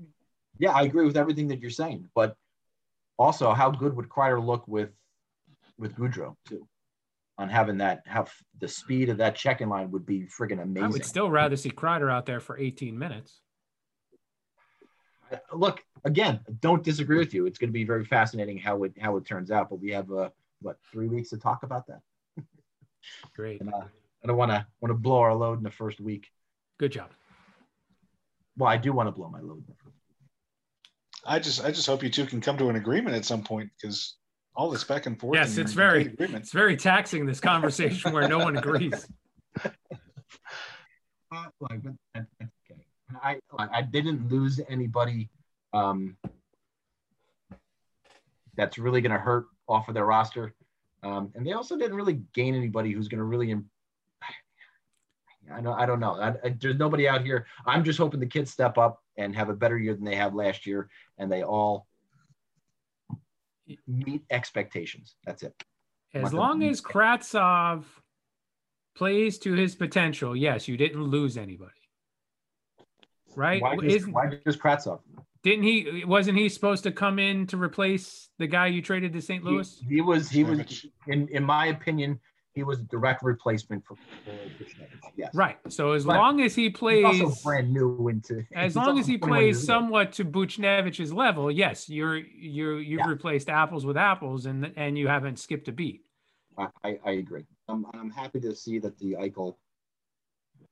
yeah, I agree with everything that you're saying, but also, how good would Kreider look with with Goodrow too? On having that, have the speed of that checking line would be friggin' amazing. I would still rather see Kreider out there for 18 minutes. Look, again, don't disagree with you. It's going to be very fascinating how it how it turns out. But we have uh, what three weeks to talk about that, Great, and uh, I don't want to want to blow our load in the first week. good job. Well, I do want to blow my load. In the first I just I just hope you two can come to an agreement at some point because all this back and forth. Yes, and it's very- agreement. It's very taxing this conversation where no one agrees. Uh, like, that's okay. I I didn't lose anybody um, that's really going to hurt off of their roster, um, and they also didn't really gain anybody who's going to really. Im- I know I don't know. I, I, there's nobody out here. I'm just hoping the kids step up and have a better year than they have last year, and they all meet expectations. That's it. As long as Kravtsov plays to his potential, yes, you didn't lose anybody. Right? Why just, Isn't- why just Kravtsov? Didn't he? Wasn't he supposed to come in to replace the guy you traded to St. Louis? He, he was he was in in my opinion he was a direct replacement for, for Yes. Right. So as But long as he He's plays, also brand new into. as long as he plays somewhat to Buchnevich's level, yes, you're you're you've Yeah. replaced apples with apples, and and you haven't skipped a beat. I, I, I agree. I'm, I'm happy to see that the Eichel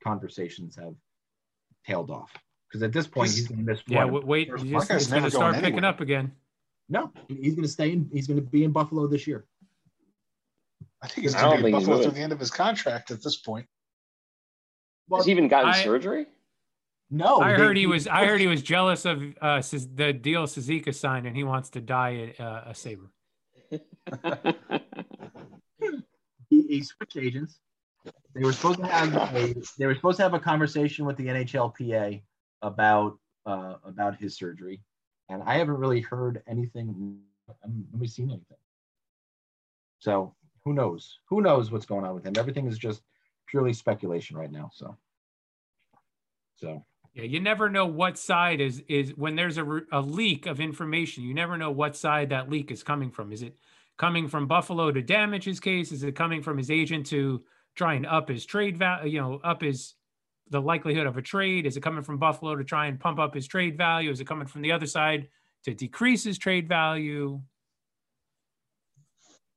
conversations have tailed off because at this point He's- he's going to miss. Yeah. what, w- Wait, first just, going to start going picking anywhere. up again. No, he's going to stay in. He's going to be in Buffalo this year. I think he's going to be in Buffalo through the end of his contract at this point. Well, Has he even gotten I- surgery? no, I they- heard he was. I heard he was jealous of uh, the deal Suzuki signed, and he wants to die a, uh, a saber. he, he switched agents. They were supposed to have a they were supposed to have a conversation with the NHLPA about uh, about his surgery, and I haven't really heard anything. I haven't really seen anything. So who knows? Who knows what's going on with him? Everything is just purely speculation right now. So, so Yeah, you never know what side is is when there's a, a leak of information. You never know what side that leak is coming from. Is it coming from Buffalo to damage his case? Is it coming from his agent to try and up his trade value? You know, up his the likelihood of a trade. Is it coming from Buffalo to try and pump up his trade value? Is it coming from the other side to decrease his trade value?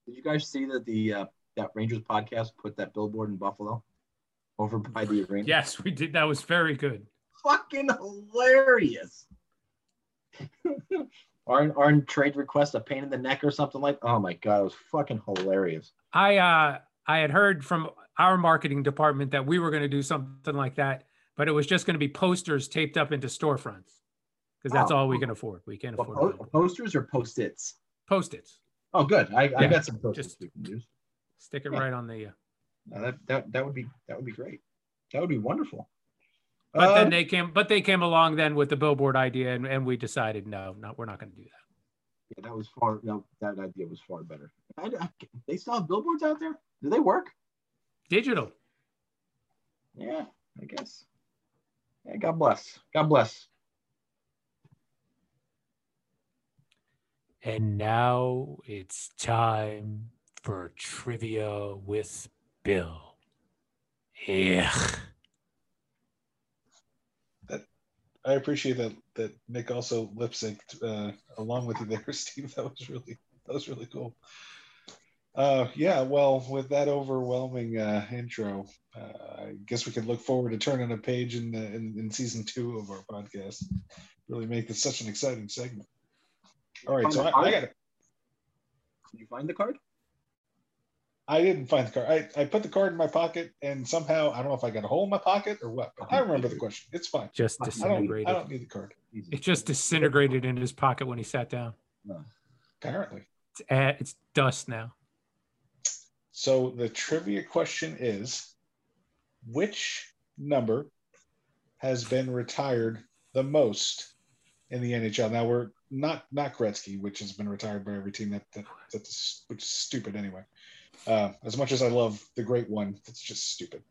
Did you guys see that the uh, that Rangers podcast put that billboard in Buffalo over by the arena? Yes, we did. That was very good. fucking hilarious. aren't aren't trade requests a pain in the neck or something like? Oh my god, it was fucking hilarious. I uh I had heard from our marketing department that we were going to do something like that, but it was just going to be posters taped up into storefronts because that's Oh. all we can afford. We can't What, afford po- posters or post-its? post-its. Oh, good. I, I got some post-its just- we can use. Stick it Yeah. right on the. Uh, No, that, that that would be that would be great. That would be wonderful. but Uh, then they came, but they came along then with the billboard idea, and, and we decided no, no, we're not going to do that. yeah, that was far. No, that idea was far better. I, I- they still have billboards out there. Do they work? Digital. Yeah, I guess. Yeah, God bless. God bless. And now it's time for trivia with Bill. Yeah. I appreciate that that Nick also lip synced uh, along with you there, Steve. That was really that was really cool. Uh, yeah, well, with that overwhelming uh, intro, uh, I guess we could look forward to turning a page in, the, in in season two of our podcast. Really make this such an exciting segment. All right, so I, I got Did you find the card? I didn't find the card. I, I put the card in my pocket, and somehow I don't know if I got a hole in my pocket or what. But I remember the question. It's fine. Just I don't- I don't. disintegrated. I don't need the card. It just disintegrated in his pocket when he sat down. Apparently. It's, uh, it's dust now. So the trivia question is which number has been retired the most in the NHL? Now we're not not Gretzky, which has been retired by every team that, that that's which is stupid anyway. Uh, as much as I love the great one, it's just stupid.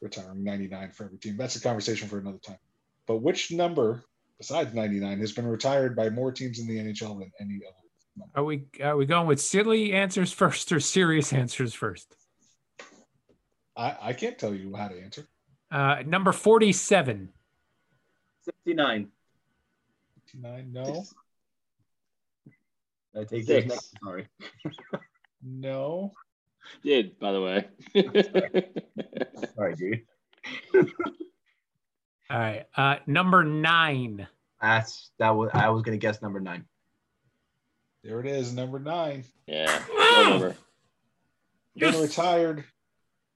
Retiring 99 for every team. That's a conversation for another time. But which number besides 99 has been retired by more teams in the NHL than any other? Are we are we going with silly answers first or serious answers first? I, I can't tell you how to answer. Uh, number forty-seven. 69. 99, no. I take Six. yours next. Sorry. No. Did by the way. Sorry, dude. All right. Uh, number nine. That's that was I was gonna guess number nine. There it is, number nine. yeah. number. Been Yes. retired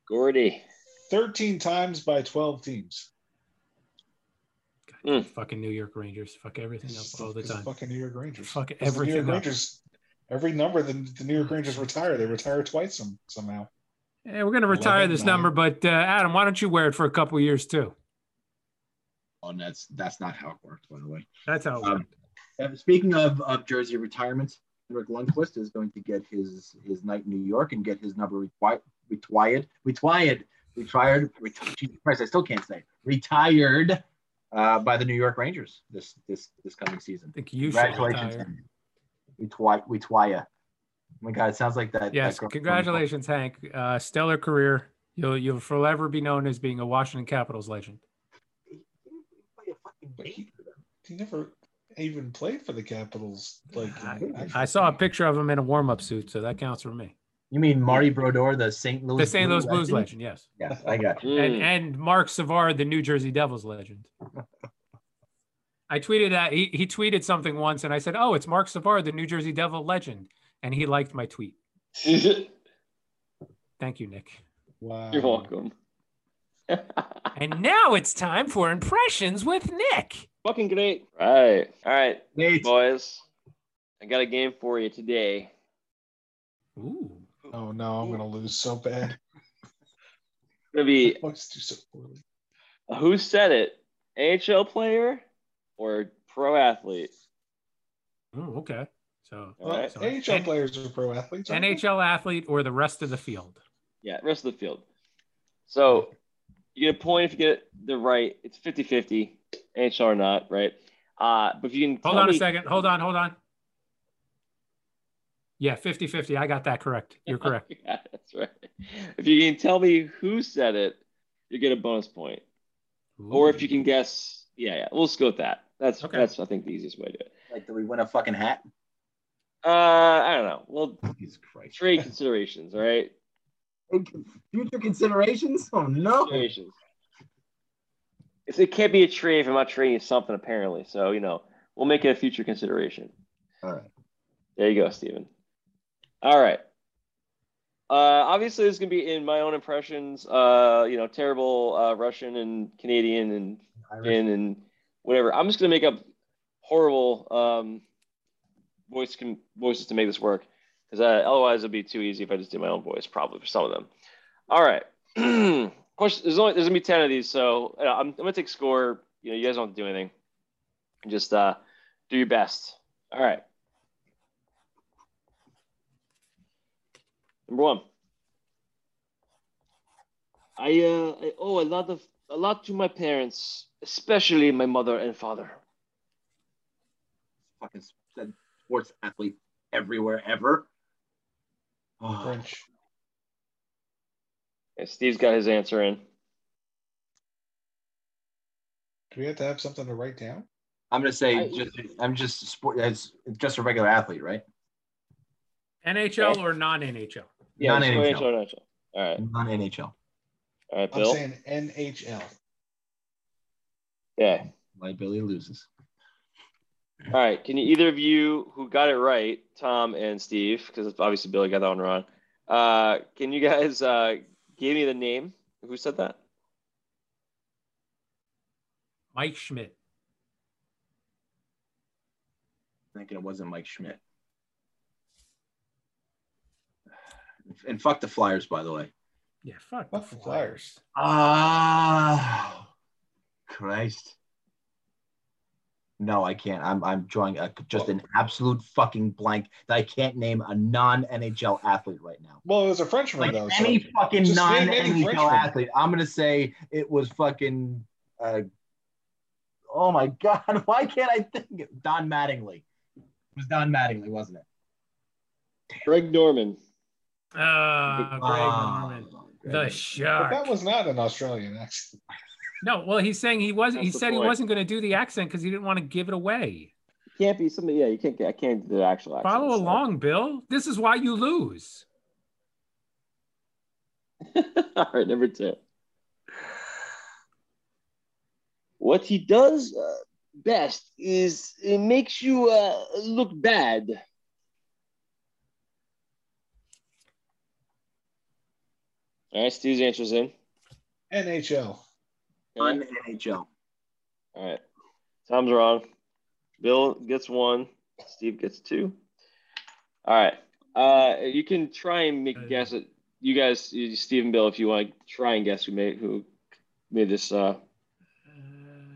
Gordie. 13 times by 12 teams. Mm. Fucking New York Rangers. Fuck everything up all the time. Fucking New York Rangers. Fuck It's the New York up. Rangers. Every number the, the New York Rangers retire, they retire twice some, somehow. Yeah, we're gonna retire 11, this nine. number, but uh, Adam, why don't you wear it for a couple years too? Oh, that's that's not how it works, by the way. That's how. It Um, worked. Uh, speaking of, of jersey retirements, Henrik Lundqvist is going to get his his night in New York and get his number retired, retired, retired, retired. retired Jesus Christ, I still can't say it. retired uh, by the New York Rangers this this this coming season. I think you Congratulations. retire. Hank. We twi we twaya. Oh my God, it sounds like that. Yes, that congratulations, Hank. Uh, stellar career. You'll you'll forever be known as being a Washington Capitals legend. Play a fucking game for them. He never even played for the Capitals. Like I, I saw a picture of him in a warm up suit, so that counts for me. You mean Marty Brodeur, the St. Louis The St. Louis Blue Blues legend, yes. Yes, I got you. and Mm. and Marc Savard, the New Jersey Devils legend. I tweeted that he, he tweeted something once, and I said, "Oh, it's Marc Savard, the New Jersey Devil legend," and he liked my tweet. Thank you, Nick. wow. You're welcome. And now it's time for impressions with Nick. Fucking great. Right. All right, Nate, boys. I got a game for you today. Ooh, Oh no, I'm gonna lose so bad. Gonna be Bucks do so poorly. who said it? AHL player or pro athlete? Ooh, okay. So, All right. so AHL N- players are pro athletes. aren't they? NHL athlete or the rest of the field. Yeah, rest of the field. So you get a point if you get the right. It's 50-50, NHL or not, right? Uh, but if you can Hold tell on a second. Hold on, hold on. Yeah, 50 50. I got that correct. You're correct. yeah, that's right. If you can tell me who said it, you get a bonus point. Or if you can guess, yeah, yeah, we'll just go with that. That's Okay. that's I think the easiest way to do it. like, do we win a fucking hat? Uh, I don't know. Well, Jesus Christ. trade considerations, all right? Future considerations? Oh no. Considerations. If it can't be a trade if I'm not trading you something, apparently. So you know, we'll make it a future consideration. All right. There you go, Steven. All right. Uh, obviously, this is gonna be in my own impressions. Uh, you know, terrible uh, Russian and Canadian and Irish. And whatever. I'm just gonna make up horrible um, voice com- voices to make this work because uh, otherwise it'd be too easy if I just did my own voice, probably for some of them. All right. Question. There's only there's gonna be ten of these, so uh, I'm, I'm gonna take score. You know, you guys don't have to do anything. Just uh, do your best. All right. Number one. I uh I owe a lot of a lot to my parents, especially my mother and father. fucking said sports athlete everywhere ever. Oh, French. Okay, Steve's got his answer in. Do we have to have something to write down? I'm gonna say I- just I'm just a sport as just a regular athlete, right? NHL or non NHL? Yeah, non NHL. NHL. All right, Non NHL. all right, I'm saying NHL. Yeah. Like Billy loses. All right. Can you either of you who got it right, Tom and Steve, because obviously Billy got that one wrong. Uh, can you guys uh, give me the name? Who said that? Mike Schmidt. Thinking it wasn't Mike Schmidt. And fuck the Flyers, by the way. Yeah, fuck, Fuck the Flyers. Ah, Christ. No, I can't. I'm I'm drawing a, just an absolute fucking blank that I can't name a non NHL athlete right now. Well, it was a Frenchman Like though. so- any fucking non NHL athlete, I'm gonna say it was fucking. Uh, oh my god, why can't I think? It? Don Mattingly. It was Don Mattingly, wasn't it? Greg Norman. Uh, Greg Ah, Norman. Greg The Norman. but that was not an Australian accent. no, well, he's saying he wasn't. He That's the said he wasn't going to do the accent because he didn't want to give it away. Can't be somebody. Yeah, you can't. get- I can't do the actual. accent, Follow so. along, Bill. This is why you lose. All right, number two. What he does uh, best is it makes you uh, look bad. All right, Steve's answer's in. NHL. On Non NHL. All right, Tom's wrong. Bill gets one. Steve gets two. All right. Uh, you can try and make a guess at you guys, Steve and Bill, if you want to try and guess who made who made this uh,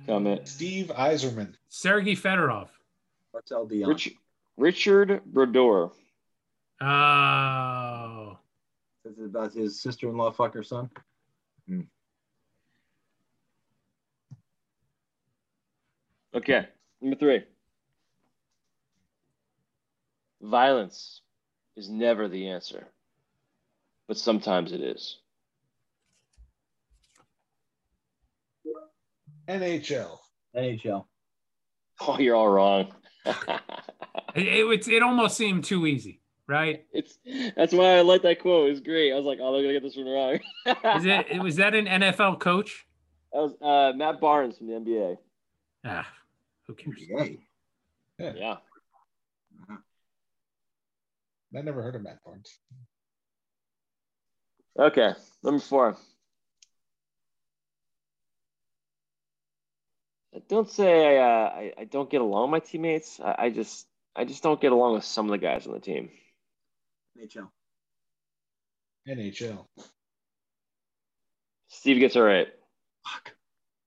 comment. Steve Yzerman. Sergey Fedorov. Marcel Dionne. Rich, Richard Brodeur. Oh, This is about his sister-in-law fuck her son. Hmm. Okay, number three. Violence is never the answer, but sometimes it is. NHL. NHL. Oh, you're all wrong. It, it, it's- it almost seemed too easy, right? it's that's why I like that quote. It was great. I was like, oh, they're gonna get this one wrong. Is it was that an NFL coach? That was uh, Matt Barnes from the NBA. Ah, who cares? Yay. Yeah. I never heard of Matt Barnes. Okay, number four. Don't say I, uh, I I don't get along with my teammates. I, I just I just don't get along with some of the guys on the team. NHL. NHL. Steve gets it right. Fuck.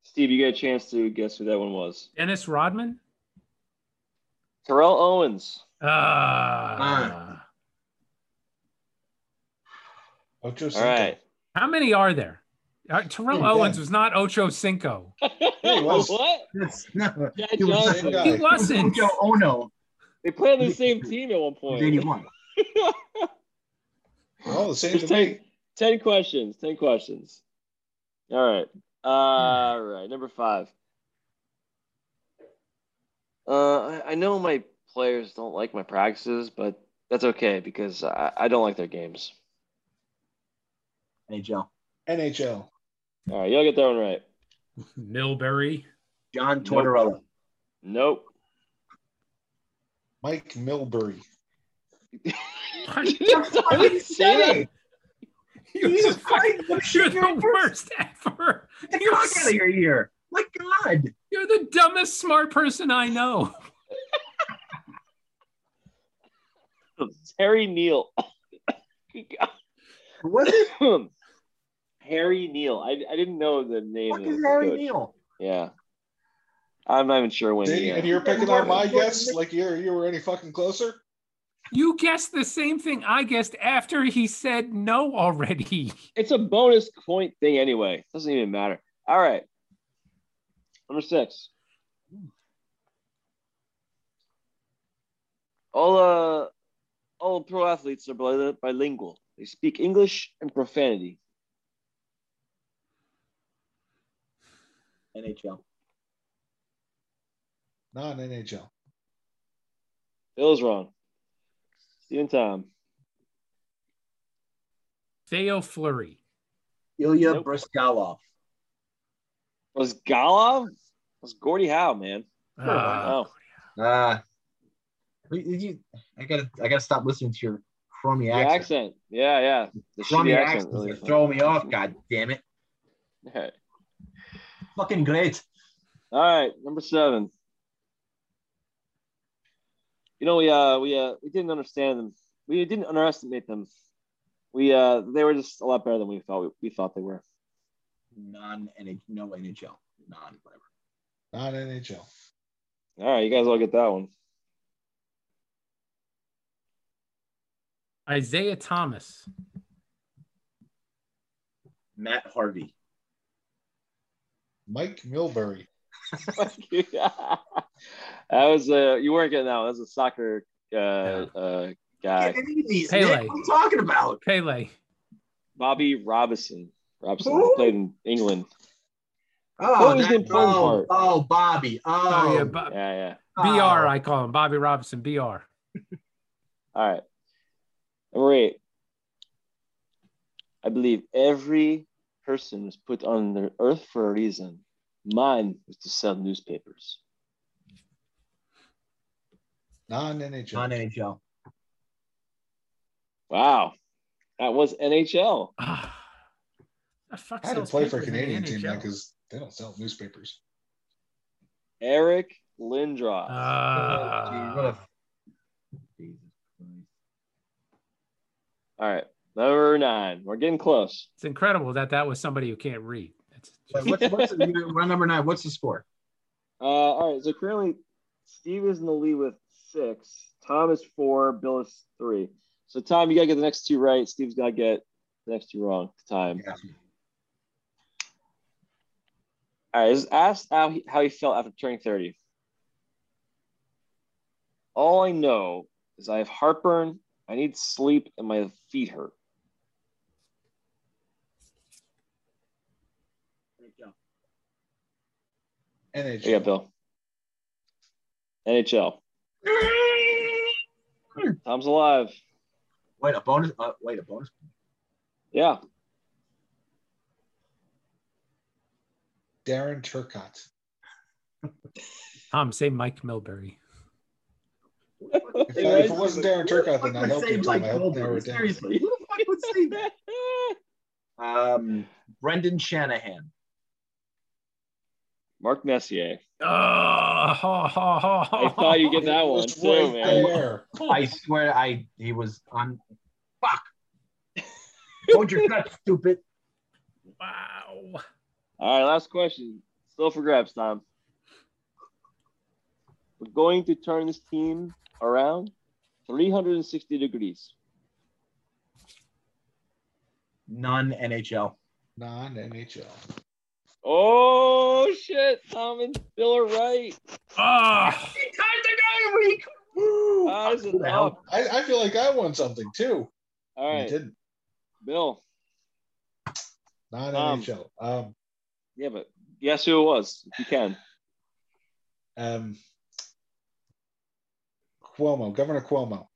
Steve, you get a chance to guess who that one was. Dennis Rodman? Terrell Owens. Ah. Ocho All Cinco. right. How many are there? Uh, Terrell Yeah. Owens was not Ocho Cinco. he was. what? That's no. Yeah, He was Johnson. same guy. He wasn't. Joe Ono. They played on the same team at one point. 81. They're all the same Just to me. ten, questions. 10 questions. All right. Uh, all right. Number five. Uh, I, I know my players don't like my practices, but that's okay because I, I don't like their games. NHL. NHL. All right. y'all get that one right. Milbury. John Tortorella. Nope. Mike Milbury. Don't even say that. Jesus Christ, what You're shit the worst ever. Get the You're, cock out of your ear. My God. you're the dumbest smart person I know. Harry Neale. Was it? Harry Neale. I, I didn't know the name. Fuck of is the Harry coach. Neale? Yeah. I'm not even sure when. See, he, uh, and you're picking on my guess like you're you were any fucking closer. You guessed the same thing I guessed after he said no already. It's a bonus point thing anyway. Doesn't even matter. All right. Number six. All uh all pro athletes are bilingual. They speak English and profanity. NHL. Non NHL. Bill's wrong. Steve in time. Theo Fleury. Ilya Nope. Bryzgalov. Was Galov? Was Gordie Howe, man. Ah, Oh. Ah. Wait, did you- I gotta, I gotta stop listening to your crummy Your accent. accent. Yeah, yeah. The Crummy accent accent. Really really throw me off. God damn it! All right. Fucking great. All right, number seven. You know, we uh we uh we didn't understand them. We didn't underestimate them. We uh they were just a lot better than we thought we, we thought they were. Non NHL, no NHL, non whatever. Non NHL. All right, you guys all get that one. Isaiah Thomas. Matt Harvey. Mike Milbury. that was a you weren't getting that one. That was a soccer uh uh guy. Get Pele. Nick. What are you talking about? Pele. Bobby Robinson. Robinson Who? played in England. Oh, What was the that- important oh, part? oh, Bobby. Oh, Oh, yeah. Bo- Yeah, yeah. BR, oh. I call him. Bobby Robinson, BR. All right. Number eight. I believe every person was put on the earth for a reason. Mine was to sell newspapers. Non NHL. non NHL. Wow. That was NHL. Ah. The fuck I had to play for a papers in the Canadian team now because they don't sell newspapers. Eric Lindros. Gee, what a- Jesus Christ. All right. Number nine. We're getting close. it's incredible that that was somebody who can't read. That's Wait, what's, what's the, number nine? What's the score? Uh, all right. So currently, Steve is in the lead with six. Tom is four. Bill is three. So Tom, you gotta get the next two right. Steve's gotta get the next two wrong. Time. All right. Just ask how he, how he felt after turning thirty. all I know is I have heartburn, I need sleep, and my feet hurt. NHL. Yeah, Bill. NHL. Tom's alive. Wait, a bonus. Uh, wait, a bonus. Yeah. Darren Turcotte. Tom, say Mike Milbury. If, that- if it wasn't Darren Turcotte, then I helped you, Tom. I helped narrow it down. Seriously, who the fuck would say that? Um, Brendan Shanahan. Mark Messier. Oh, I thought you'd get that one too, right man. I swear, I he was on. Fuck. Hold your nuts, stupid. Wow. All right, last question. Still for grabs, Tom. We're going to turn this team around 360 degrees. None NHL. Non NHL. Oh shit! Tom and Bill are right. Time to go, week. Woo! How is it Who the hell? up? I, I feel like I won something too. All You didn't. Bill. Not Um, NHL. Um, Yeah, but guess who it was? If you can. um, Cuomo, Governor Cuomo.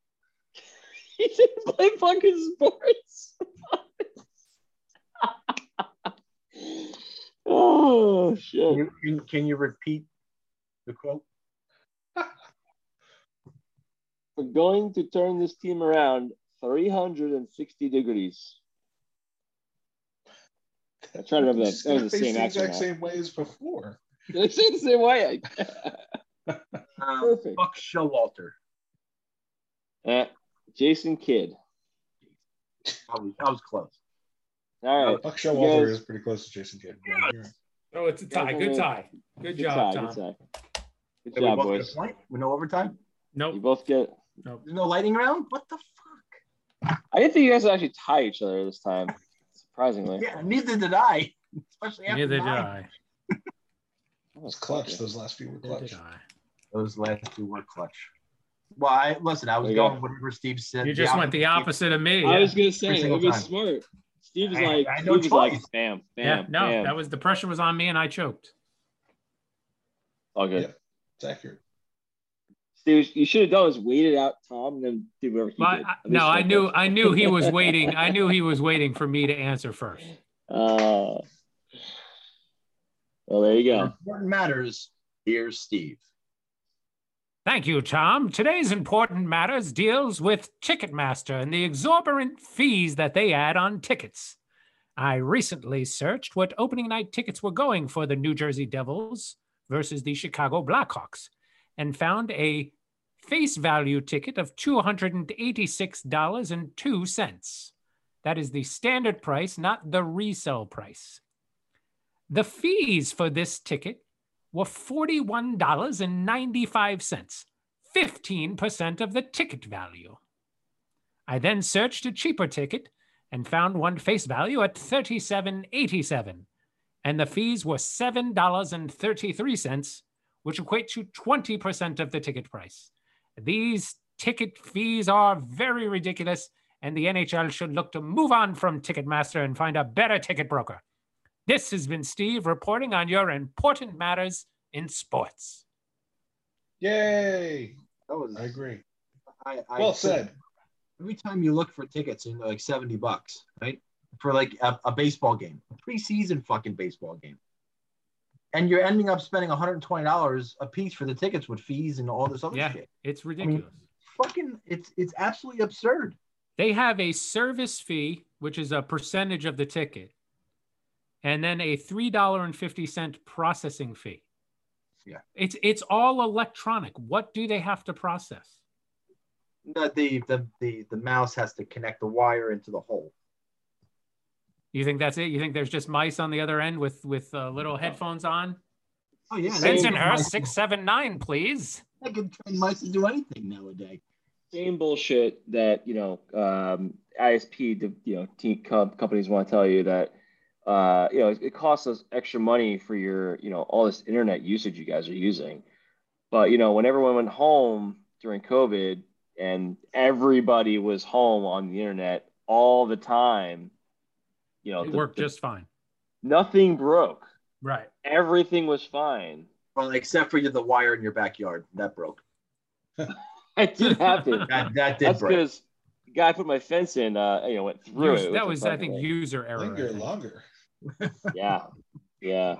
he didn't play fucking sports. Oh Can shit! you, can, can you repeat the quote? We're going to turn this team around 360 degrees. I try to remember that. Just That was the face same the accent. exact same way as before. Did I say the same way? Um, Perfect. Buck Showalter. Uh, Jason Kidd. I was, I was close. All right. Buck Showalter Yes. is pretty close to Jason Kidd. oh, it's a tie. Good tie. Good Good job, tie, Tom. Good, tie. Good Did we job, both get a boys. point with no overtime? Nope. You both get. Nope. There's no lightning round? What the fuck? I didn't think you guys would actually tie each other this time. Surprisingly. Yeah, neither did I. Especially after Neither did. I. That It was clutch. Those last few were Neither clutch. did I. Those last two were clutch. Well, I listen. I was going go. whatever Steve said. You just went the opposite of me. I yeah. was gonna say single it was smart. Steve was I- like, I had Steve no was like, bam, bam, Yeah, no, bam. that was the pressure was on me and I choked. all good. Yeah. It's accurate. Steve, you should have done is waited out Tom and then do whatever he But did. I, no, I knew. I knew he was waiting. I knew he was waiting for me to answer first. Uh, well, there you go. Important matters. Here's Steve. Thank you, Tom. Today's important matters deals with Ticketmaster and the exorbitant fees that they add on tickets. I recently searched what opening night tickets were going for the New Jersey Devils versus the Chicago Blackhawks and found a face value ticket of $286.02. That is the standard price, not the resale price. The fees for this ticket were $41.95, 15% of the ticket value. I then searched a cheaper ticket and found one face value at $37.87, and the fees were $7.33, which equate to 20% of the ticket price. These ticket fees are very ridiculous, and the NHL should look to move on from Ticketmaster and find a better ticket broker. This has been Steve reporting on your important matters in sports. Yay! That was. I agree. I, I Well said. Every time you look for tickets, you know, like seventy bucks, right? For like a, a baseball game, a preseason fucking baseball game, and you're ending up spending one hundred and twenty dollars a piece for the tickets with fees and all this other Yeah. shit. It's ridiculous. Fucking, it's it's absolutely absurd. they have a service fee, which is a percentage of the ticket, and then a $3.50 processing fee. Yeah. It's it's all electronic. What do they have to process? The, the the the the mouse has to connect the wire into the hole. You think that's it? You think there's just mice on the other end with with uh, little headphones on? Oh yeah, Bensonhurst six seven nine, please. I can train mice to do anything nowadays. Same bullshit that you know um, ISP, you know, team companies want to tell you that uh, you know it, it costs us extra money for your you know all this internet usage you guys are using. But you know when everyone went home during COVID and everybody was home on the internet all the time, you know, It the- worked the- just fine. nothing broke. Right. Everything was fine. Well, except for the wire in your backyard. That broke. It did happen. That, that did That's break. because guy put my fence in, uh, you know, went through Use- it. that was, I think, perfectly. user error. I Linger think. longer. Yeah, yeah.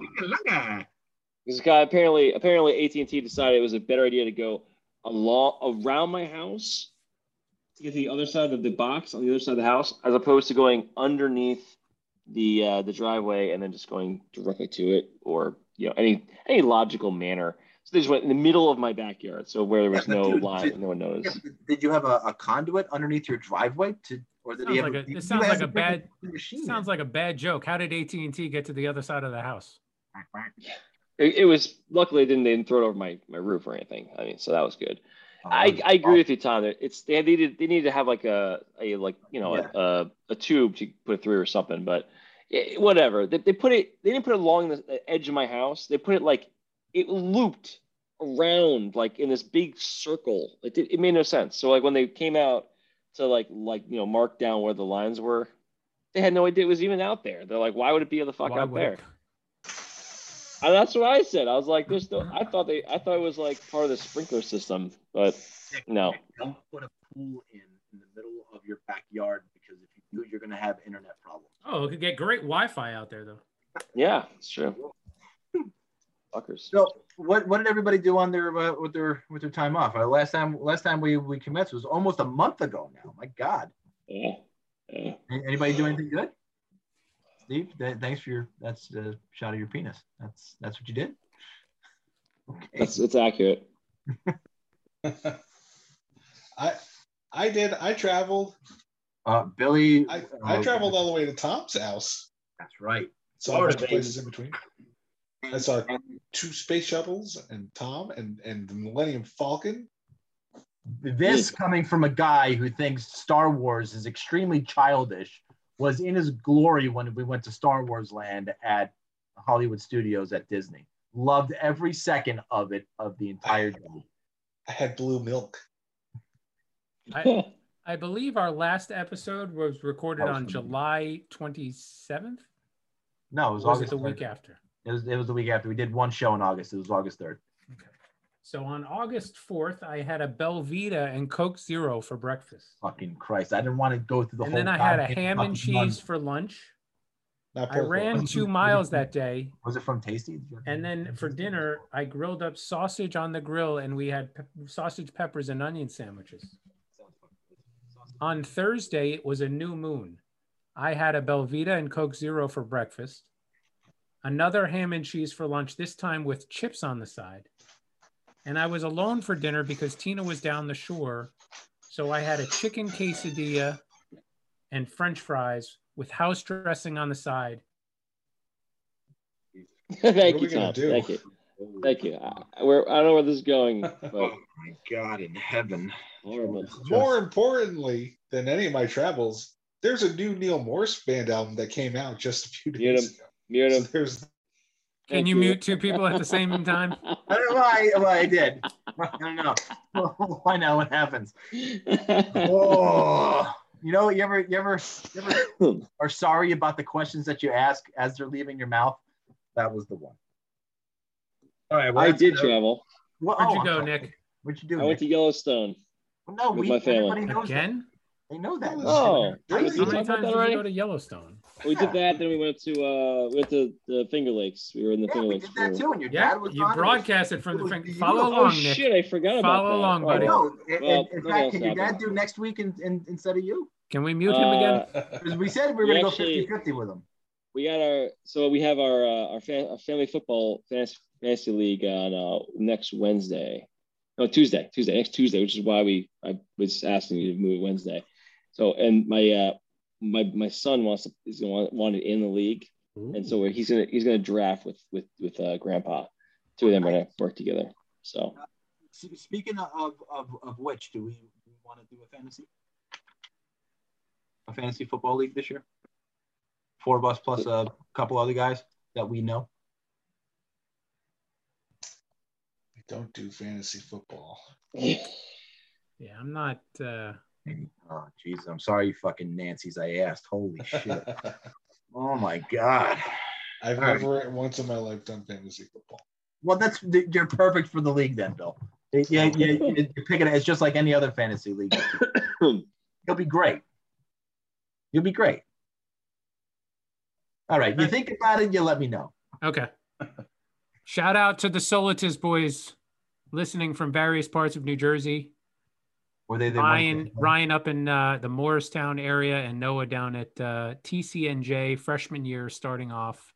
This guy apparently, apparently, AT and T decided it was a better idea to go along around my house to get to the other side of the box on the other side of the house, as opposed to going underneath the uh, the driveway and then just going directly to it, or you know, any any logical manner. So they just went in the middle of my backyard, so where there was Yeah, no dude, line, did- no one Yeah, noticed. did you have a, a conduit underneath your driveway to, or did Sounds he have like a- it sounds like a bad- machine Sounds like a bad joke. How did AT and T get to the other side of the house? It, it was luckily didn't, they didn't throw it over my, my roof or anything. I mean, so that was good. Oh, I, I agree with you, Tom. It's they needed they needed to have like a, a like you know Yeah. a, a, a tube to put it through or something, but it, whatever. They, they put it they didn't put it along the, the edge of my house. They put it like it looped around like in this big circle. It did, it made no sense. So like when they came out to like like you know mark down where the lines were, they had no idea it was even out there. They're like, why would it be the fuck Why out there? it- And that's what I said. I was like, "There's no." I thought they, I thought it was like part of the sprinkler system, but no. Don't put a pool in in the middle of your backyard because if you do, you're going to have internet problems. Oh, it could get great Wi-Fi out there though. yeah, it's true. Fuckers. So, what what did everybody do on their uh, with their with their time off? Uh, last time last time we we commenced was almost a month ago now. My God, Yeah. yeah. Anybody do anything good? Steve, th- thanks for your that's a shot of your penis. That's that's what you did. Okay. That's it's accurate. I I did. I traveled. Uh, Billy, I, I uh, traveled all the way to Tom's house. That's right. So a Florida, places in between. I saw two space shuttles and Tom and and the Millennium Falcon. This coming from a guy who thinks Star Wars is extremely childish was in his glory when we went to Star Wars Land at Hollywood Studios at Disney. Loved every second of it of the entire day. I had blue milk. I, I believe our last episode was recorded Oh, on July 27th. No, it was, was August it the 3rd. week after? It was, it was the week after. We did one show in August. It was August 3rd. Okay. So on August 4th, I had a Belvita and Coke Zero for breakfast. Fucking Christ. I didn't want to go through the and whole And then I had a ham and fucking run. cheese for lunch. Not I ran two miles that day. Was it from Tasty? And then for dinner, I grilled up sausage on the grill and we had pe- sausage, peppers, and onion sandwiches. On Thursday, it was a new moon. I had a Belvita and Coke Zero for breakfast, another ham and cheese for lunch, this time with chips on the side. And I was alone for dinner because Tina was down the shore. So I had a chicken quesadilla and french fries with house dressing on the side. Thank you, Tom. do? Thank you. Thank you. I, we're, I don't know where this is going, Oh my God in heaven. horrible. More importantly than any of my travels, there's a new Neal Morse band album that came out just a few days him. ago. Mute So him. there's Can Thank you mute two people at the same time? I don't know why, why I did. I don't know. Why now? What happens? Oh, you know, you ever, you ever, you ever are sorry about the questions that you ask as they're leaving your mouth? That was the one. All right. well, I did uh, travel. well, Where'd oh, you go, okay. Nick? What'd you do? I went to Nick? Yellowstone. no, with we, my family. everybody knows that. Again? They know that. Oh, Really? did How many times that did you go to Yellowstone? We did that. Then we went to uh, we went to the Finger Lakes. We were in the Yeah, Finger we Lakes. did that too. And your Yeah, dad was you on it. broadcasted from the Finger. thing. beautiful. Follow Oh along, Nick. shit! I forgot about Follow that. along, Oh, buddy. No, in, Well, in nothing fact, can your dad do next week in, in, instead of you? Can we mute him again? Uh, Because we said we were We going to actually- go 50 50 with him. we got our so we have our uh, our, fa- our family football fantasy, fantasy league on uh, next Wednesday. No, Tuesday, Tuesday, next Tuesday, which is why we I was asking you to move it Wednesday. So and my uh my my son wants to is gonna want, want it in the league, and so he's gonna he's gonna draft with with with uh, Grandpa. Two of them are gonna work together. So S- Speaking of, of, of which, do we, we want to do a fantasy? A fantasy football league this year? Four of us plus a couple other guys that we know. I don't do fantasy football. Yeah, I'm not. Uh, Oh, Jesus. I'm sorry, you fucking Nancy's. I asked. Holy shit. oh my god. I've All right. never once in my life done fantasy football. Well, that's you're perfect for the league then, Bill. Yeah, yeah, you're picking it. It's just like any other fantasy league. You'll be great. You'll be great. All right. You think about it, you let me know. okay. Shout out to the Solitis boys listening from various parts of New Jersey. Were they the Ryan, Ryan up in uh, the Morristown area, and Noah down at uh, TCNJ freshman year starting off.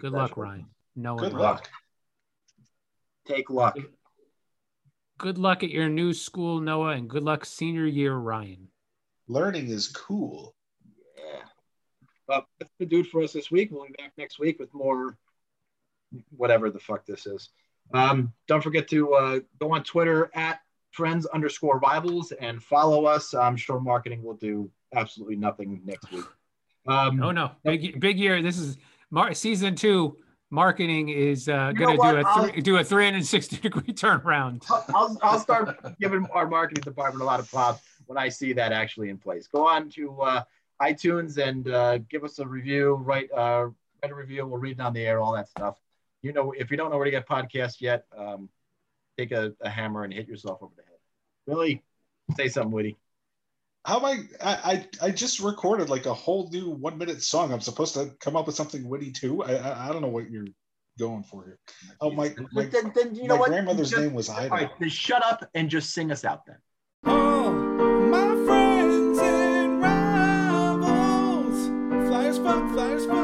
Good luck, Ryan. Noah. Good Ryan. luck. Take luck. Good luck at your new school, Noah, and good luck senior year, Ryan. Learning is cool. Yeah. Well, that's the dude for us this week. We'll be back next week with more whatever the fuck this is. Um, don't forget to uh, go on Twitter at friends underscore rivals and follow us. I'm sure marketing will do absolutely nothing next week. Um, Oh no, big big year. This is Mar- season two. Marketing is uh, going to do a three, do a 360 degree turnaround. I'll, I'll start giving our marketing department a lot of props when I see that actually in place. Go on to uh, iTunes and uh, give us a review. Write, uh, write a review. We'll read it on the air. All that stuff. You know, if you don't know where to get podcasts yet, um, take a, a hammer and hit yourself over the. Really, say something witty. How am I, I? I I just recorded like a whole new one minute song. I'm supposed to come up with something witty too. I I, I don't know what you're going for here. Oh my, my, But then, then you know my what? grandmother's Just- name was All Ida. right, then shut up and just sing us out then. Oh, my friends and rivals. Flyers fuck, flyers fuck,